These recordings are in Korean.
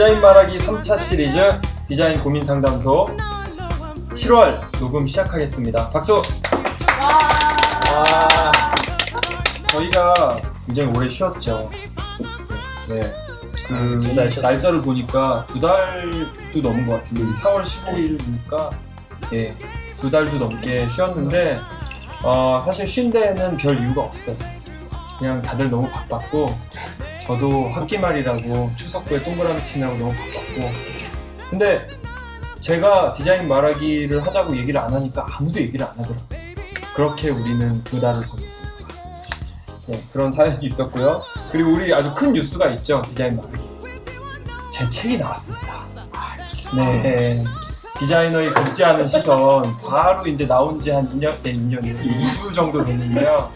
디자인 말하기 3차 시리즈 디자인 고민 상담소 7월 녹음 시작하겠습니다. 박수! 아, 저희가 굉장히 오래 쉬었죠. 네. 그 두달 쉬었어요. 날짜를 보니까 두 달도 넘은 것 같은데 4월 15일이니까 예, 두 달도 넘게 쉬었는데 어, 사실 쉰 데는 별 이유가 없어요. 그냥 다들 너무 바빴고 저도 학기 말이라고 추석부에 동그라미 치느라고 너무 바빴고 근데 제가 디자인 말하기를 하자고 얘기를 안 하니까 아무도 얘기를 안 하더라고요. 그렇게 우리는 두 달을 보냈습니다. 네, 그런 사연이 있었고요. 그리고 우리 아주 큰 뉴스가 있죠. 디자인 말하기. 제 책이 나왔습니다. 네. 디자이너의 곱지 않은 시선 바로 이제 나온 지 한 2년, 네, 2년이요. 2주 정도 됐는데요.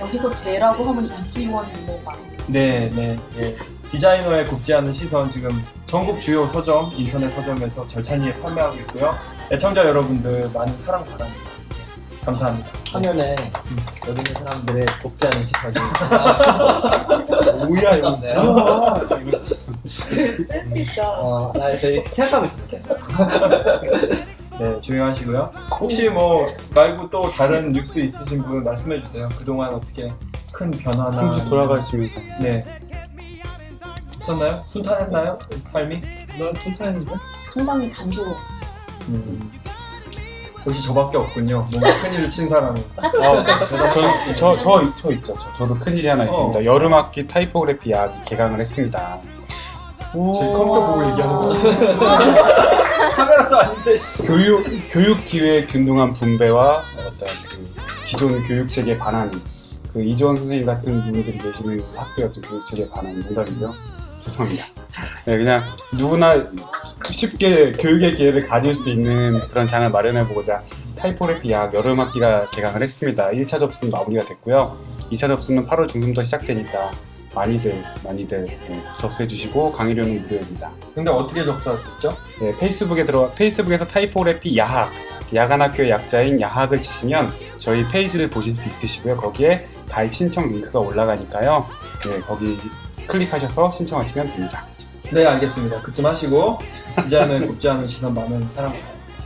여기서 제라고 하면 이지원이네 막. 네, 네, 네. 디자이너의 않은 시선 지금 전국 주요 서점, 인터넷 서점에서 절찬리에 판매하고 있고요. 애청자 여러분들 많은 사랑 바랍니다. 네, 감사합니다. 화면에 여기 있는 사람들의 곱지 않은 시선이 뭐야 이거? 네. 센스 있다. 어, 나 되게 생각하고 있었어요. 네, 조용하시고요. 혹시 뭐 말고 또 다른 뉴스 있으신 분 말씀해 주세요. 그동안 어떻게 큰 변화나 홍주 돌아가시면서 네. 없었나요? 순탄했나요? 삶이? 넌 칭찬했는데? 상당히 단조로웠어. 음. 역시 저밖에 없군요. 뭔가 큰일을 친 사람은. 아, 저, 저, 저, 저 있죠. 저, 저도 큰일이 하나 있습니다. 어. 여름학기 타이포그래피 야학이 개강을 했습니다. 제 컴퓨터 보고 얘기하는 거. 카메라도 아닌데. 씨. 교육, 교육 기회 균등한 분배와 어떤 그 기존 교육 체계 반환, 그 이주원 선생님 같은 분들이 계시는 학교의 어떤 교육 체계 반환 농담이고요. 죄송합니다. 네, 그냥 누구나 쉽게 교육의 기회를 가질 수 있는 그런 장을 마련해보고자 타이포그래피 야학 여름 학기가 개강을 했습니다. 1차 접수는 마무리가 됐고요. 2차 접수는 8월 중순부터 시작되니까 많이들 많이들 네, 접수해 주시고 강의료는 무료입니다. 근데 어떻게 접수할 수 있죠? 네, 페이스북에 들어 페이스북에서 타이포그래피 야학 야간학교의 약자인 야학을 치시면 저희 페이지를 보실 수 있으시고요. 거기에 가입 신청 링크가 올라가니까요. 네, 거기 클릭하셔서 신청하시면 됩니다. 네, 알겠습니다. 그쯤 하시고 디자인을 굽지 않은 시선 많은 사랑.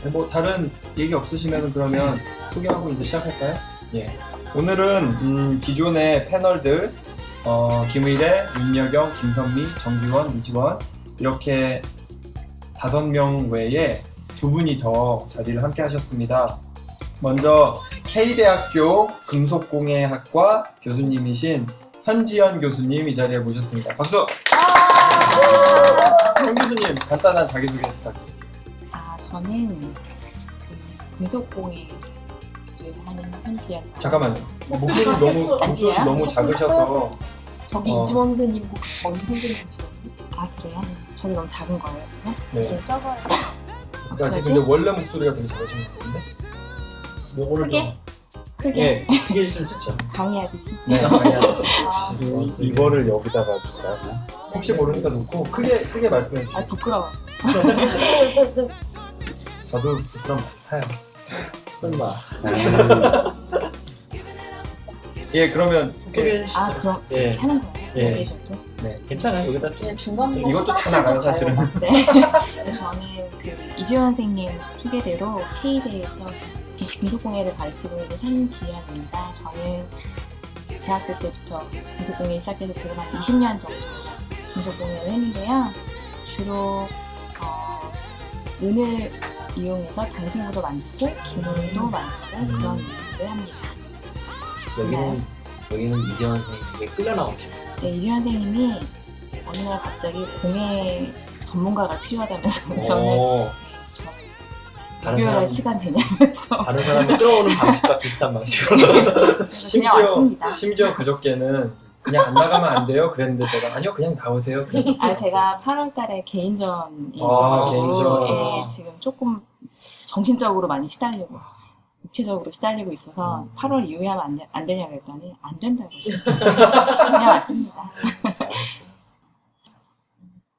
네, 뭐 다른 얘기 없으시면 그러면 소개하고 이제 시작할까요? 예. 오늘은 음, 기존의 패널들 어, 김의래, 윤여경, 김선미, 정기원, 이지원 이렇게 다섯 명 외에 두 분이 더 자리를 함께 하셨습니다. 먼저 K대학교 금속공예학과 교수님이신 현지연 교수님 이 자리에 모셨습니다. 박수! 현 교수님 간단한 자기소개 부탁드립니다. 아 저는 그 금속공예를 하는 현지연. 잠깐만요. 목소리 너무 목소리? 너무 작으셔서 저기 어. 이지원 선생님고 전 선생님 아 그래요? 저게 너무 작은 거예요 지금? 네. 좀 적어요. 그러니까 어떡하지? 근데 원래 목소리가 되게 작으신 것 같은데. 요거를 크게? 좀 크게 예, 크게 해주시면 좋죠. 강의하듯이? 네. 아, 이- 이거를 여기다가 줄까요? 그냥? 혹시 모르니까 놓고 크게 크게 말씀해 아 주세요. 부끄러워서. 저도 부끄럼 많아요. 설마. 음, 예, 그러면 소개해 주시죠. 아 그럼 예, 하는 거예요? 예. 내셔도? 괜찮아요. 여기다 좀. 제 중간으로 이것도 다 화장실도 나가요, 가요. 사실은. 네. 네, 저는 그 이주연 선생님 소개대로 K대에서 금속공예를 가르치고 있는 현지연입니다. 저는 대학교 때부터 금속공예 시작해서 지금 한 20년 정도 금속공예를 했는데요. 주로 어, 은을 이용해서 장신구도 만들고 기물도 만들고 그런 일을 합니다. 여기는 여기는 이재원 선생님에게 끌려 나오죠. 네, 이주연 선생님이 어느 날 갑자기 공예 전문가가 필요하다면서 저는 다른 사람 시간 되냐면서 다른 사람을 끌어오는 방식과 비슷한 방식으로. 그냥 심지어 왔습니다. 심지어 그저께는 그냥 안 나가면 안 돼요? 그랬는데 제가 아니요 그냥 나오세요. 그래서 아 제가 8월달에 개인전이 아, 있어가지고 개인전. 예, 지금 조금 정신적으로 많이 시달리고 육체적으로 시달리고 있어서 음. 8월 이후에 하면 안, 되, 안 되냐 그랬더니 안 된다고 했어요. 그냥 왔습니다.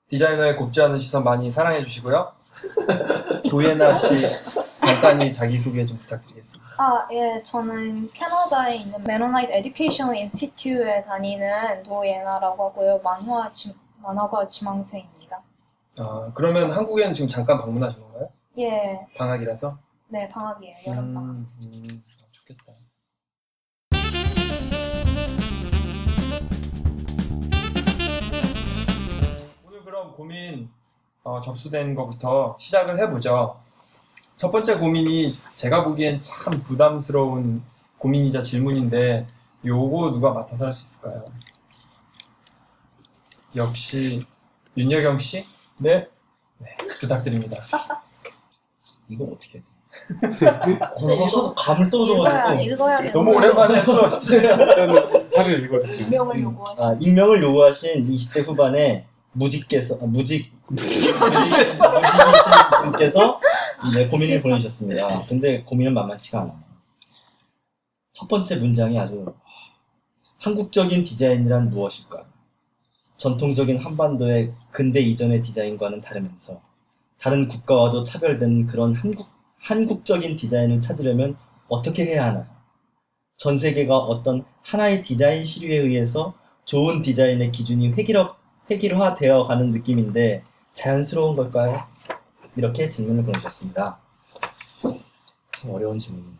디자이너의 곱지 않은 시선 많이 사랑해 주시고요. 도예나 씨 간단히 자기 소개 좀 부탁드리겠습니다. 아, 예, 저는 캐나다에 있는 Mennonite Educational Institute에 다니는 도예나라고 하고요. 만화 지, 만화가 지망생입니다. 아, 그러면 한국에는 지금 잠깐 방문하신 건가요? 예, 방학이라서? 네, 방학이에요. 여름 방학. 음, 음, 좋겠다. 오늘 그럼 고민 어, 접수된 것부터 시작을 해보죠. 첫 번째 고민이 제가 보기엔 참 부담스러운 고민이자 질문인데 요거 누가 맡아서 할 수 있을까요? 역시 윤여경 씨? 네? 네, 부탁드립니다. 이거 어떻게 해? 어, 하도 감을 읽어야, 떨어져가지고 읽어야 돼요. 너무 오랜만에 했어. 씨. 일단은 답을 읽어주세요. 유명을 요구하시. 아, 익명을 요구하신 20대 후반의 무직께서 아, 무직 무직이신 분께서 네, 고민을 보내주셨습니다. 근데 고민은 만만치가 않아요. 첫 번째 문장이 아주 한국적인 디자인이란 무엇일까? 전통적인 한반도의 근대 이전의 디자인과는 다르면서 다른 국가와도 차별된 그런 한국 한국적인 디자인을 찾으려면 어떻게 해야 하나요? 전 세계가 어떤 하나의 디자인 시류에 의해서 좋은 디자인의 기준이 획일화, 획일화되어 가는 느낌인데 자연스러운 걸까요? 이렇게 질문을 보내주셨습니다. 참 어려운 질문이네요.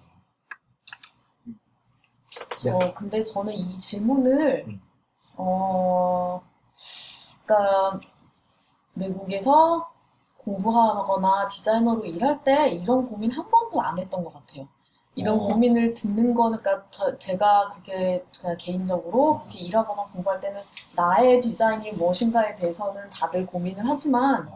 저 근데 저는 이 질문을 음. 어 그러니까 외국에서 공부하거나 디자이너로 일할 때 이런 고민 한 번도 안 했던 것 같아요. 이런 어. 고민을 듣는 거는 그러니까 저, 제가 그렇게 그냥 개인적으로 그렇게 일하거나 공부할 때는 나의 디자인이 무엇인가에 대해서는 다들 고민을 하지만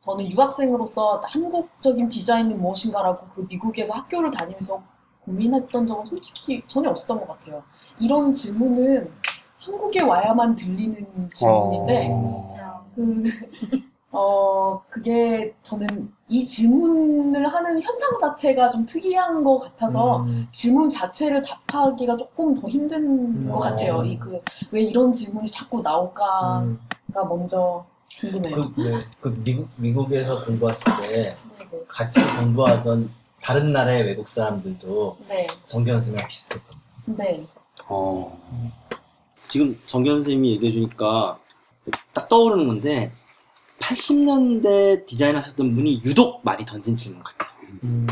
저는 유학생으로서 한국적인 디자인이 무엇인가라고 그 미국에서 학교를 다니면서 고민했던 적은 솔직히 전혀 없었던 것 같아요. 이런 질문은 한국에 와야만 들리는 질문인데, 어... 그, 어, 그게 저는 이 질문을 하는 현상 자체가 좀 특이한 것 같아서 음, 질문 자체를 답하기가 조금 더 힘든 음. 것 같아요. 이 그, 왜 이런 질문이 자꾸 나올까가 음, 먼저 궁금해요. 그, 네. 그 미국, 미국에서 공부했을 때 네, 네. 같이 공부하던 다른 나라의 외국 사람들도 네, 정경 선생님이랑 비슷했거든요. 네. 어... 지금 정경 선생님이 얘기해 주니까 딱 떠오르는 건데 80년대 디자인 하셨던 분이 유독 많이 던진 질문 같아요. 음,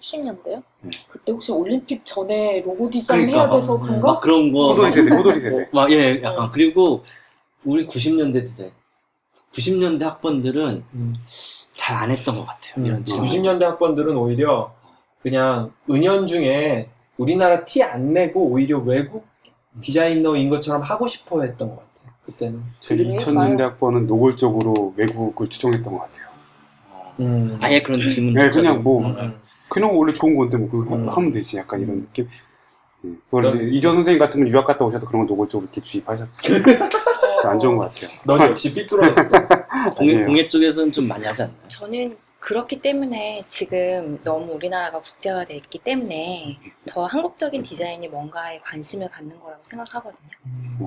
80년대요? 그때 혹시 올림픽 전에 로고 디자인 그러니까, 해야 돼서 음, 그런가? 막 그런 거. 호돌이 세대, 호돌이 세대. 막, 예, 약간. 그리고 우리 90년대 디자인. 90년대 학번들은 음. 잘안 했던 것 같아요. 이런 질문. 90년대 학번들은 오히려 그냥 은연중에 우리나라 티 안 내고 오히려 외국 디자이너인 것처럼 하고 싶어 했던 것 같아요. 그때는. 제 그래요? 2000년대 학번은 노골적으로 외국을 추종했던 것 같아요. 어, 음. 아예 그런 질문. 네, 그냥 뭐, 음. 그냥 원래 좋은 건데 뭐 그거 음. 하면 되지 약간 이런 느낌. 예. 그걸 이제 넌- 이전 선생님 같은 분 유학 갔다 오셔서 그런 걸 노골적으로 이렇게 주입하셨어요. 안 좋은 것 같아요. 넌 역시 삐뚤어졌어. 공예. 공예 쪽에서는 좀 많이 하지 않나요? 저는 그렇기 때문에 지금 너무 우리나라가 국제화돼 있기 때문에 더 한국적인 디자인이 뭔가에 관심을 갖는 거라고 생각하거든요.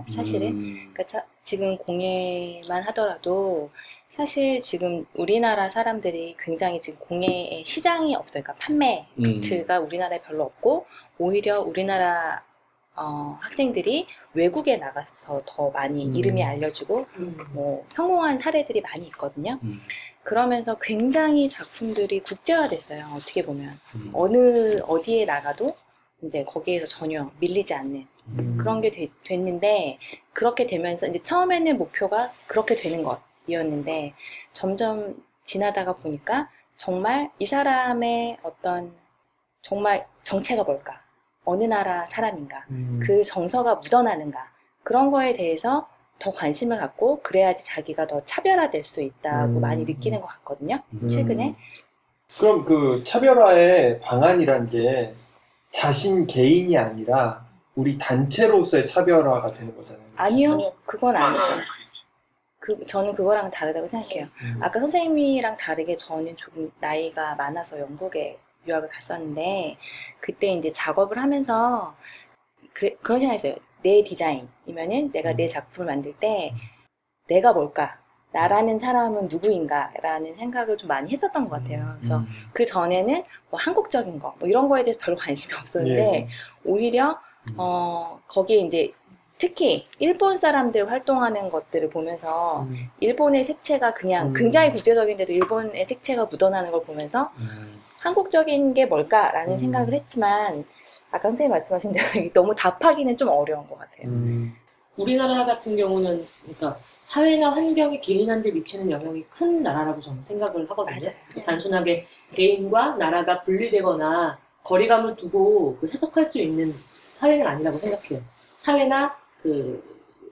사실은. 음, 그러니까 차- 지금 공예만 하더라도 사실 지금 우리나라 사람들이 굉장히 지금 공예의 시장이 없어요. 그러니까 판매 음. 마트가 우리나라에 별로 없고 오히려 우리나라 어, 학생들이 외국에 나가서 더 많이 음. 이름이 알려지고 뭐 성공한 사례들이 많이 있거든요. 음. 그러면서 굉장히 작품들이 국제화됐어요. 어떻게 보면 음. 어느 어디에 나가도 이제 거기에서 전혀 밀리지 않는 음. 그런 게 되- 됐는데 그렇게 되면서 이제 처음에는 목표가 그렇게 되는 것이었는데 점점 지나다가 보니까 정말 이 사람의 어떤 정말 정체가 뭘까? 어느 나라 사람인가? 음. 그 정서가 묻어나는가? 그런 거에 대해서 더 관심을 갖고 그래야지 자기가 더 차별화될 수 있다고 음. 많이 느끼는 것 같거든요. 음. 최근에. 그럼 그 차별화의 방안이란 게 자신 개인이 아니라 우리 단체로서의 차별화가 되는 거잖아요. 아니요, 아니요. 그건 아니죠. 그, 저는 그거랑 다르다고 생각해요. 음. 아까 선생님이랑 다르게 저는 조금 나이가 많아서 영국에 유학을 갔었는데, 그때 이제 작업을 하면서 그, 그런 생각했어요. 내 디자인이면은 내가 내 작품을 만들 때 내가 뭘까? 나라는 사람은 누구인가? 라는 생각을 좀 많이 했었던 것 같아요. 그래서 음. 그 전에는 뭐 한국적인 거, 뭐 이런 거에 대해서 별로 관심이 없었는데, 예. 오히려, 음. 어, 거기에 이제 특히 일본 사람들 활동하는 것들을 보면서 음. 일본의 색채가 그냥 음. 굉장히 구체적인데도 일본의 색채가 묻어나는 걸 보면서 음. 한국적인 게 뭘까라는 음. 생각을 했지만 아까 선생님 말씀하신 대로 너무 답하기는 좀 어려운 것 같아요. 음. 우리나라 같은 경우는 그러니까 사회나 환경에 개인한테 미치는 영향이 큰 나라라고 저는 생각을 하거든요. 맞아요. 단순하게 개인과 나라가 분리되거나 거리감을 두고 그 해석할 수 있는 사회는 아니라고 생각해요. 사회나 그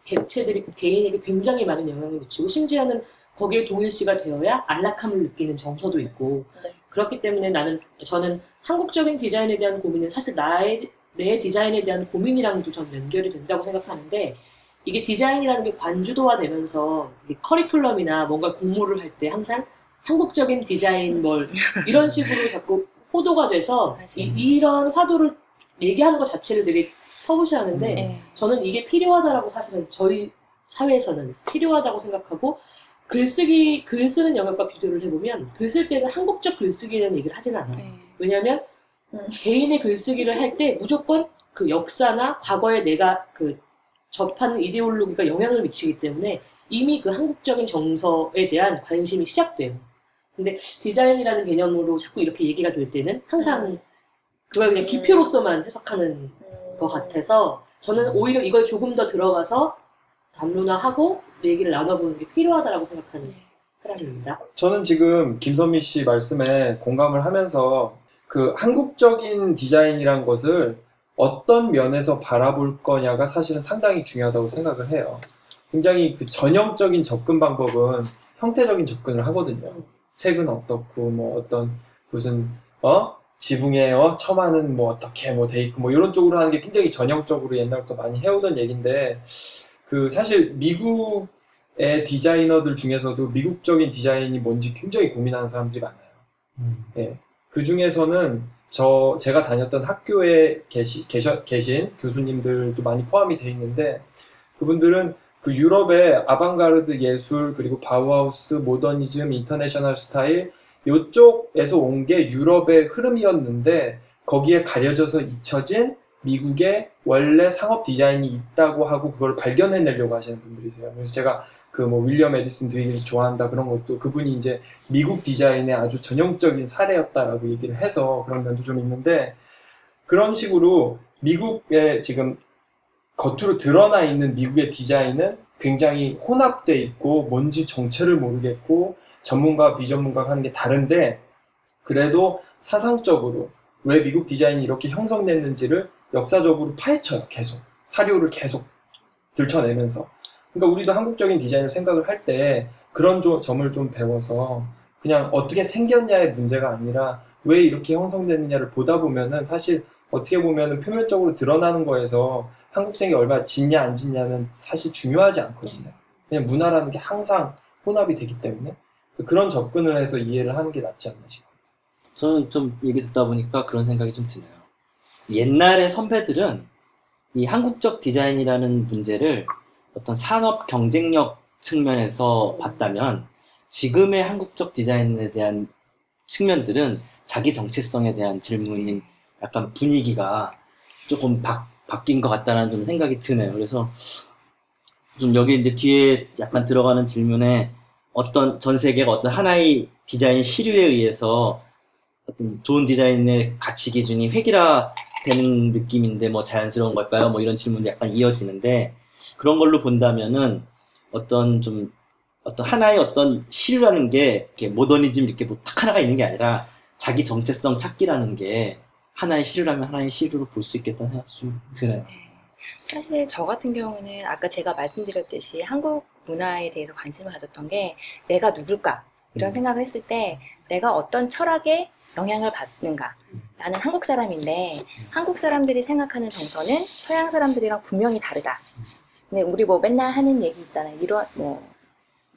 객체들이 개인에게 굉장히 많은 영향을 미치고 심지어는 거기에 동일시가 되어야 안락함을 느끼는 정서도 있고 네. 그렇기 때문에 나는 저는 한국적인 디자인에 대한 고민은 사실 나의 내 디자인에 대한 고민이랑도 좀 연결이 된다고 생각하는데 이게 디자인이라는 게 관주도화되면서 커리큘럼이나 뭔가 공모를 할 때 항상 한국적인 디자인 뭘 이런 식으로 자꾸 호도가 돼서. 이, 이런 화두를 얘기하는 것 자체를 되게 터부시하는데 네. 저는 이게 필요하다라고 사실은 저희 사회에서는 필요하다고 생각하고 글쓰기 글 쓰는 영역과 비교를 해보면 글 쓸 때는 한국적 글쓰기라는 얘기를 하진 않아요. 네. 왜냐하면 음. 개인의 글쓰기를 할 때 무조건 그 역사나 과거에 내가 그 접하는 이데올로기가 영향을 미치기 때문에 이미 그 한국적인 정서에 대한 관심이 시작돼요. 근데 디자인이라는 개념으로 자꾸 이렇게 얘기가 될 때는 항상 그걸 그냥 기표로서만 해석하는 음. 것 같아서 저는 오히려 이걸 조금 더 들어가서 담론화하고 얘기를 나눠보는 게 필요하다라고 생각하는 사람입니다. 저는 지금 김선미 씨 말씀에 공감을 하면서 그 한국적인 디자인이란 것을 어떤 면에서 바라볼 거냐가 사실은 상당히 중요하다고 생각을 해요. 굉장히 그 전형적인 접근 방법은 형태적인 접근을 하거든요. 색은 어떻고 뭐 어떤 무슨 어 지붕에 어 처마는 뭐 어떻게 뭐 돼 있고 뭐 이런 쪽으로 하는 게 굉장히 전형적으로 옛날부터 많이 해오던 얘기인데 그 사실 미국의 디자이너들 중에서도 미국적인 디자인이 뭔지 굉장히 고민하는 사람들이 많아요. 예. 그 중에서는 저 제가 다녔던 학교에 계시, 계셔, 계신 교수님들도 많이 포함이 돼 있는데 그분들은 그 유럽의 아방가르드 예술 그리고 바우하우스 모더니즘 international style 요쪽에서 온 게 유럽의 흐름이었는데 거기에 가려져서 잊혀진 미국의 원래 상업 디자인이 있다고 하고 그걸 발견해내려고 하시는 분들이세요. 그래서 제가 그 뭐 윌리엄 애디슨 드위긴스 좋아한다 그런 것도 그분이 이제 미국 디자인의 아주 전형적인 사례였다라고 얘기를 해서 그런 면도 좀 있는데 그런 식으로 미국의 지금 겉으로 드러나 있는 미국의 디자인은 굉장히 혼합돼 있고 뭔지 정체를 모르겠고 전문가 비전문가가 하는 게 다른데 그래도 사상적으로 왜 미국 디자인이 이렇게 형성됐는지를 역사적으로 파헤쳐요 계속 사료를 계속 들춰내면서 그러니까 우리도 한국적인 디자인을 생각을 할 때 그런 조- 점을 좀 배워서 그냥 어떻게 생겼냐의 문제가 아니라 왜 이렇게 형성됐느냐를 보다 보면은 사실 어떻게 보면은 표면적으로 드러나는 거에서 한국생이 얼마나 짓냐 안 짓냐는 사실 중요하지 않거든요. 그냥 문화라는 게 항상 혼합이 되기 때문에 그런 접근을 해서 이해를 하는 게 낫지 않나 싶어요. 저는 좀 얘기 듣다 보니까 그런 생각이 좀 드네요. 옛날의 선배들은 이 한국적 디자인이라는 문제를 어떤 산업 경쟁력 측면에서 봤다면 지금의 한국적 디자인에 대한 측면들은 자기 정체성에 대한 질문인 약간 분위기가 조금 바, 바뀐 것 같다는 좀 생각이 드네요. 그래서 좀 여기 이제 뒤에 약간 들어가는 질문에 어떤 전 세계가 어떤 하나의 디자인 시류에 의해서 어떤 좋은 디자인의 가치 기준이 획일화 되는 느낌인데 뭐 자연스러운 걸까요? 뭐 이런 질문이 약간 이어지는데 그런 걸로 본다면은 어떤 좀 어떤 하나의 어떤 시류라는 게 이렇게 모더니즘 이렇게 뭐 딱 하나가 있는 게 아니라 자기 정체성 찾기라는 게 하나의 시류라면 하나의 시류로 볼 수 있겠다는 생각이 좀 드네요. 사실 저 같은 경우는 아까 제가 말씀드렸듯이 한국 문화에 대해서 관심을 가졌던 게 내가 누굴까 이런 음. 생각을 했을 때 내가 어떤 철학에 영향을 받는가 나는 한국 사람인데 한국 사람들이 생각하는 정서는 서양 사람들이랑 분명히 다르다. 근데 우리 뭐 맨날 하는 얘기 있잖아요. 이런 뭐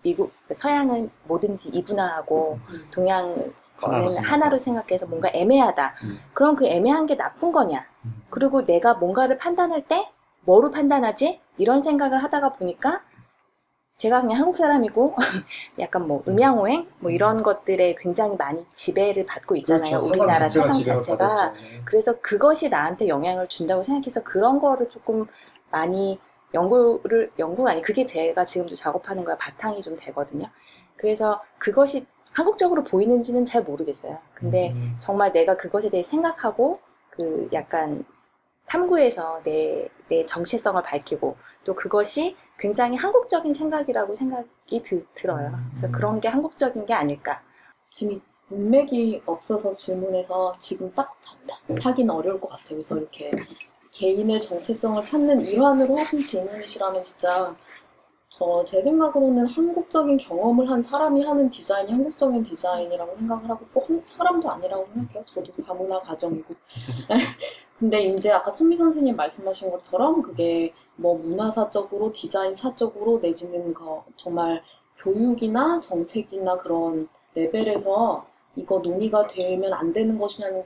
미국 서양은 뭐든지 이분화하고 동양 하나로 거는. 하나로 생각해서 뭔가 애매하다. 음. 그럼 그 애매한 게 나쁜 거냐? 그리고 내가 뭔가를 판단할 때 뭐로 판단하지? 이런 생각을 하다가 보니까 제가 그냥 한국 사람이고 약간 뭐 음양오행 뭐 이런 것들에 굉장히 많이 지배를 받고 있잖아요. 그렇죠. 우리나라 사상 지배를 자체가. 받았죠. 네. 그래서 그것이 나한테 영향을 준다고 생각해서 그런 거를 조금 많이 연구를 연구가 아니 그게 제가 지금도 작업하는 거야 바탕이 좀 되거든요. 그래서 그것이 한국적으로 보이는지는 잘 모르겠어요. 근데 음. 정말 내가 그것에 대해 생각하고 그 약간 탐구해서 내, 내 정체성을 밝히고 또 그것이 굉장히 한국적인 생각이라고 생각이 드- 들어요. 그래서 그런 게 한국적인 게 아닐까. 지금 이 문맥이 없어서 질문해서 지금 딱 답하기는 어려울 것 같아요. 그래서 이렇게 개인의 정체성을 찾는 일환으로 하신 질문이시라면 진짜 저 제 생각으로는 한국적인 경험을 한 사람이 하는 디자인이 한국적인 디자인이라고 생각을 하고 꼭 한국 사람도 아니라고 생각해요. 저도 다문화 가정이고. 근데 이제 아까 선미 선생님 말씀하신 것처럼 그게 뭐 문화사적으로 디자인사적으로 내지는 거 정말 교육이나 정책이나 그런 레벨에서 이거 논의가 되면 안 되는 것이냐는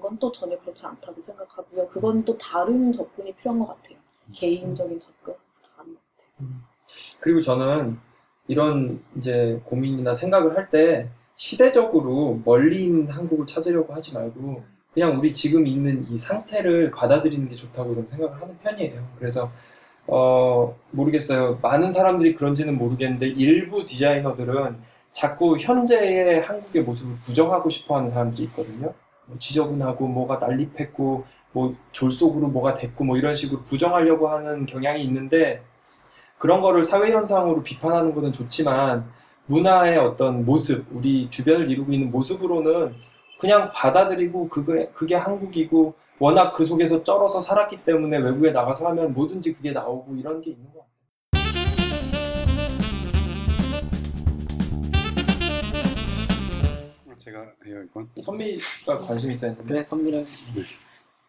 건 또 전혀 그렇지 않다고 생각하고요. 그건 또 다른 접근이 필요한 것 같아요. 개인적인 접근. 다른 것 같아요. 그리고 저는 이런 이제 고민이나 생각을 할 때 시대적으로 멀리 있는 한국을 찾으려고 하지 말고 그냥 우리 지금 있는 이 상태를 받아들이는 게 좋다고 좀 생각을 하는 편이에요. 그래서 어 모르겠어요. 많은 사람들이 그런지는 모르겠는데 일부 디자이너들은 자꾸 현재의 한국의 모습을 부정하고 싶어하는 사람들이 있거든요. 뭐 지저분하고 뭐가 난립했고 뭐 졸속으로 뭐가 됐고 뭐 이런 식으로 부정하려고 하는 경향이 있는데 그런 거를 사회 현상으로 비판하는 것은 좋지만 문화의 어떤 모습, 우리 주변을 이루고 있는 모습으로는 그냥 받아들이고 그게 그게 한국이고 워낙 그 속에서 쩔어서 살았기 때문에 외국에 나가서 하면 뭐든지 그게 나오고 이런 게 있는 것 같아요. 제가 해요 이건. 선미가 관심 있어 했는데 그래 선미는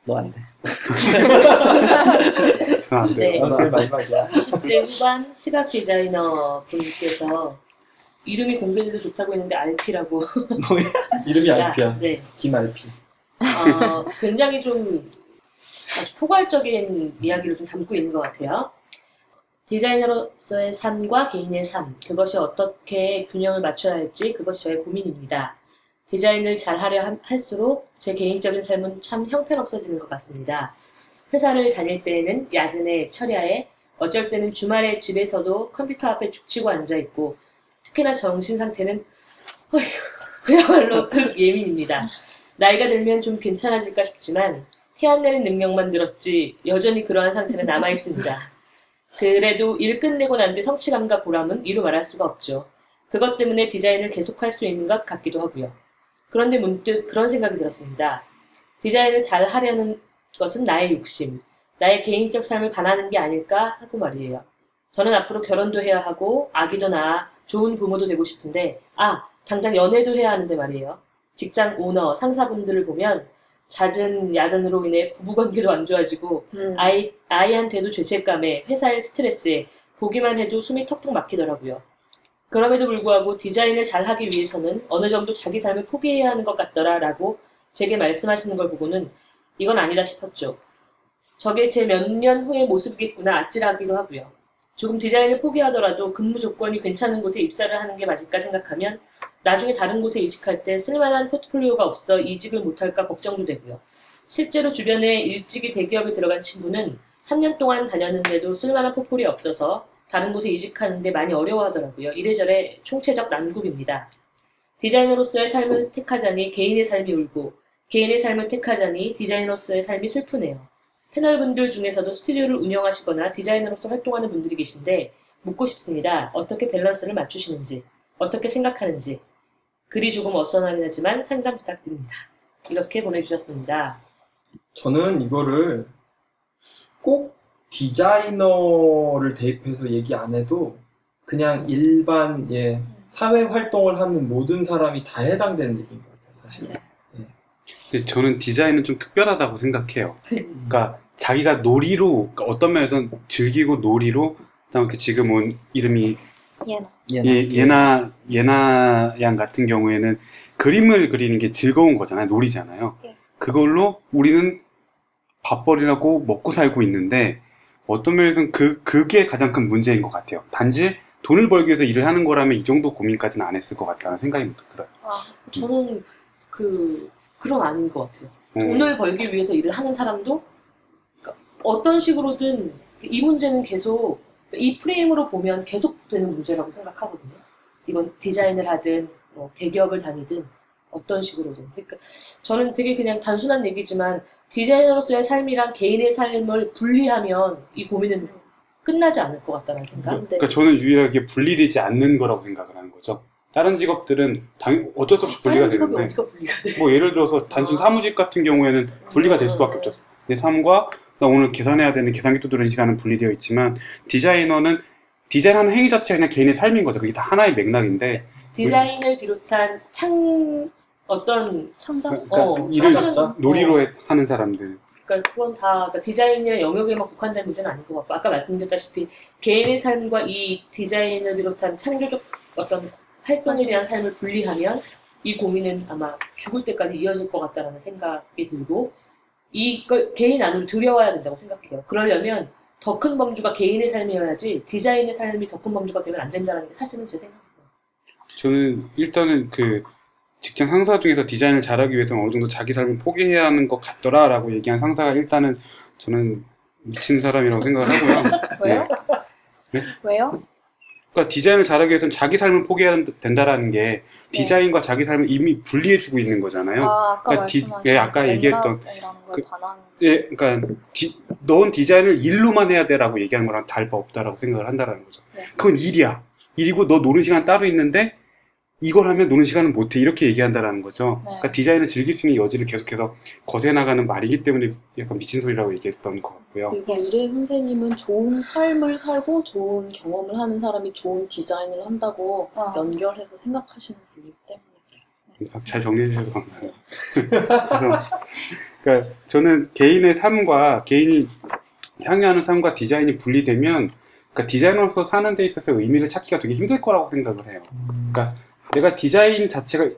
너안 돼. 전안 돼요. 네. 너 제일 마지막이야. 20대 후반 시각 디자이너 분께서 이름이 공개돼도 좋다고 했는데 RP라고. 이름이 알피야. 네. 김알피. 어, 굉장히 좀 아주 포괄적인 이야기를 좀 담고 있는 것 같아요. 디자이너로서의 삶과 개인의 삶, 그것이 어떻게 균형을 맞춰야 할지 그것이 저의 고민입니다. 디자인을 잘 하려 함- 할수록 제 개인적인 삶은 참 형편없어지는 것 같습니다. 회사를 다닐 때에는 야근에 철야에 어쩔 때는 주말에 집에서도 컴퓨터 앞에 죽치고 앉아있고 특히나 정신 상태는 어휴, 그야말로 극예민입니다. 나이가 들면 좀 괜찮아질까 싶지만 티 안 내는 능력만 늘었지 여전히 그러한 상태는 남아 있습니다. 그래도 일 끝내고 난 뒤 성취감과 보람은 이루 말할 수가 없죠. 그것 때문에 디자인을 계속할 수 있는 것 같기도 하고요. 그런데 문득 그런 생각이 들었습니다. 디자인을 잘 하려는 것은 나의 욕심, 나의 개인적 삶을 반하는 게 아닐까 하고 말이에요. 저는 앞으로 결혼도 해야 하고 아기도 낳아 좋은 부모도 되고 싶은데 아 당장 연애도 해야 하는데 말이에요. 직장 오너, 상사분들을 보면 잦은 야근으로 인해 부부관계도 안 좋아지고 음. 아이, 아이한테도 죄책감에 회사의 스트레스에 보기만 해도 숨이 턱턱 막히더라고요. 그럼에도 불구하고 디자인을 잘하기 위해서는 어느 정도 자기 삶을 포기해야 하는 것 같더라 라고 제게 말씀하시는 걸 보고는 이건 아니다 싶었죠. 저게 제 몇 년 후의 모습이겠구나 아찔하기도 하고요. 조금 디자인을 포기하더라도 근무 조건이 괜찮은 곳에 입사를 하는 게 맞을까 생각하면 나중에 다른 곳에 이직할 때 쓸만한 포트폴리오가 없어 이직을 못할까 걱정도 되고요. 실제로 주변에 일찍이 대기업에 들어간 친구는 3년 동안 다녔는데도 쓸만한 포폴이 없어서 다른 곳에 이직하는데 많이 어려워하더라고요. 이래저래 총체적 난국입니다. 디자이너로서의 삶을 택하자니 개인의 삶이 울고 개인의 삶을 택하자니 디자이너로서의 삶이 슬프네요. 패널분들 중에서도 스튜디오를 운영하시거나 디자이너로서 활동하는 분들이 계신데 묻고 싶습니다. 어떻게 밸런스를 맞추시는지, 어떻게 생각하는지. 글이 조금 어수선하지만 상담 부탁드립니다. 이렇게 보내주셨습니다. 저는 이거를 꼭 디자이너를 대입해서 얘기 안 해도 그냥 일반 예 사회 활동을 하는 모든 사람이 다 해당되는 얘기인 것 같아요, 사실. 맞아요. 예. 근데 저는 디자인은 좀 특별하다고 생각해요. 그, 그러니까 자기가 놀이로 그러니까 어떤 면에서는 즐기고 놀이로 그다음에 그 지금 온 이름이 얘는 예, 예나 예나 양 같은 경우에는 그림을 그리는 게 즐거운 거잖아요. 놀이잖아요. 예. 그걸로 우리는 밥벌이라고 먹고 살고 있는데 어떤 면에서는 그 그게 가장 큰 문제인 것 같아요. 단지 돈을 벌기 위해서 일을 하는 거라면 이 정도 고민까지는 안 했을 것 같다는 생각이 들어요. 아, 저는 그 그런 아닌 것 같아요. 음. 돈을 벌기 위해서 일을 하는 사람도 그러니까 어떤 식으로든 이 문제는 계속 이 프레임으로 보면 계속되는 문제라고 생각하거든요. 이건 디자인을 하든 뭐 대기업을 다니든 어떤 식으로든. 그러니까 저는 되게 그냥 단순한 얘기지만 디자이너로서의 삶이랑 개인의 삶을 분리하면 이 고민은 끝나지 않을 것 같다는 생각. 네. 그러니까 저는 유일하게 분리되지 않는 거라고 생각을 하는 거죠. 다른 직업들은 당 어쩔 수 없이 분리가 다른 직업이 되는데 어디가 분리가 돼? 뭐 예를 들어서 단순 사무직 같은 경우에는 분리가 될 수밖에 없죠. 내 삶과 나 오늘 계산해야 되는 계산기 두드리는 시간은 분리되어 있지만 디자이너는 디자인하는 행위 자체가 그냥 개인의 삶인 거죠. 그게 다 하나의 맥락인데 디자인을 비롯한 창 어떤 창작 그러니까 어, 일을 사실은 놀이로 해- 하는 사람들. 그러니까 그건 다 그러니까 디자인이나 영역에만 국한된 문제는 아닌 것 같고 아까 말씀드렸다시피 개인의 삶과 이 디자인을 비롯한 창조적 어떤 활동에 대한 삶을 분리하면 이 고민은 아마 죽을 때까지 이어질 것 같다라는 생각이 들고 이걸 개인 안으로 들여와야 된다고 생각해요. 그러려면 더 큰 범주가 개인의 삶이어야지 디자인의 삶이 더 큰 범주가 되면 안 된다는 게 사실은 제 생각이에요. 저는 일단은 그 직장 상사 중에서 디자인을 잘하기 위해서 어느 정도 자기 삶을 포기해야 하는 것 같더라라고 얘기한 상사가 일단은 저는 미친 사람이라고 생각을 하고요. 왜요? 네? 왜요? 그러니까 디자인을 잘하기 위해서는 자기 삶을 포기해야 된다라는 게 디자인과 자기 삶을 이미 분리해주고 있는 거잖아요. 아, 아까 그러니까 디- 예, 아까 얘기했던 그- 걸 반한 예, 그러니까 디, 넌 디자인을 일로만 해야 돼라고 얘기하는 거랑 다를 바 없다라고 생각을 한다라는 거죠. 네. 그건 일이야. 일이고 너 노는 시간 따로 있는데 이걸 하면 노는 시간은 못해 이렇게 얘기한다라는 거죠. 네. 그러니까 디자인을 즐길 수 있는 여지를 계속해서 거세 나가는 말이기 때문에 약간 미친 소리라고 얘기했던 것 같고요. 그리고 의뢰 선생님은 좋은 삶을 살고 좋은 경험을 하는 사람이 좋은 디자인을 한다고 아. 연결해서 생각하시는 분이기 때문에 그래요. 그래서 잘 정리해 주셔서 감사해요. 그래서 그러니까 저는 개인의 삶과 개인이 향유하는 삶과 디자인이 분리되면 그러니까 디자이너로서 사는 데 있어서 의미를 찾기가 되게 힘들 거라고 생각을 해요. 그러니까 내가 디자인 자체가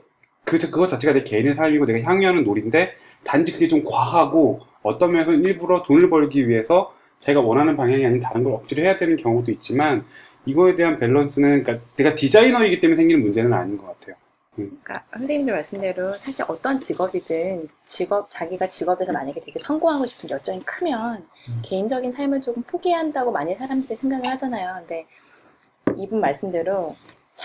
그 그것 자체가 내 개인의 삶이고 내가 향유하는 놀인데 단지 그게 좀 과하고 어떤 면에서는 일부러 돈을 벌기 위해서 제가 원하는 방향이 아닌 다른 걸 억지로 해야 되는 경우도 있지만 이거에 대한 밸런스는 그러니까 내가 디자이너이기 때문에 생기는 문제는 아닌 것 같아요. 그러니까 선생님들 말씀대로 사실 어떤 직업이든 직업 자기가 직업에서 만약에 되게 성공하고 싶은 열정이 크면 개인적인 삶을 조금 포기한다고 많은 사람들이 생각을 하잖아요. 근데 이분 말씀대로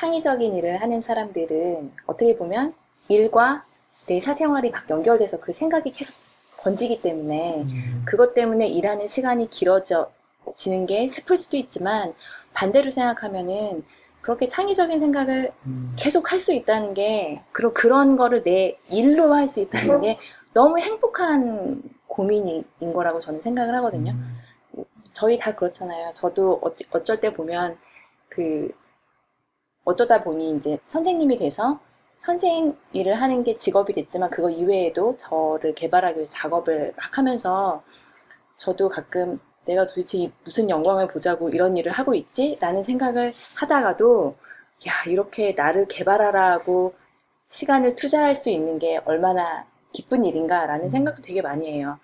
창의적인 일을 하는 사람들은 어떻게 보면 일과 내 사생활이 막 연결돼서 그 생각이 계속 번지기 때문에 그것 때문에 일하는 시간이 길어지는 게 슬플 수도 있지만 반대로 생각하면은 그렇게 창의적인 생각을 계속 할 수 있다는 게 그런 그런 거를 내 일로 할 수 있다는 게 너무 행복한 고민인 거라고 저는 생각을 하거든요. 저희 다 그렇잖아요. 저도 어찌- 어쩔 때 보면 그 어쩌다 보니 이제 선생님이 돼서 선생 일을 하는 게 직업이 됐지만 그거 이외에도 저를 개발하기 위해서 작업을 막 하면서 저도 가끔 내가 도대체 이 무슨 영광을 보자고 이런 일을 하고 있지? 라는 생각을 하다가도 야, 이렇게 나를 개발하라고 시간을 투자할 수 있는 게 얼마나 기쁜 일인가라는 생각도 되게 많이 해요.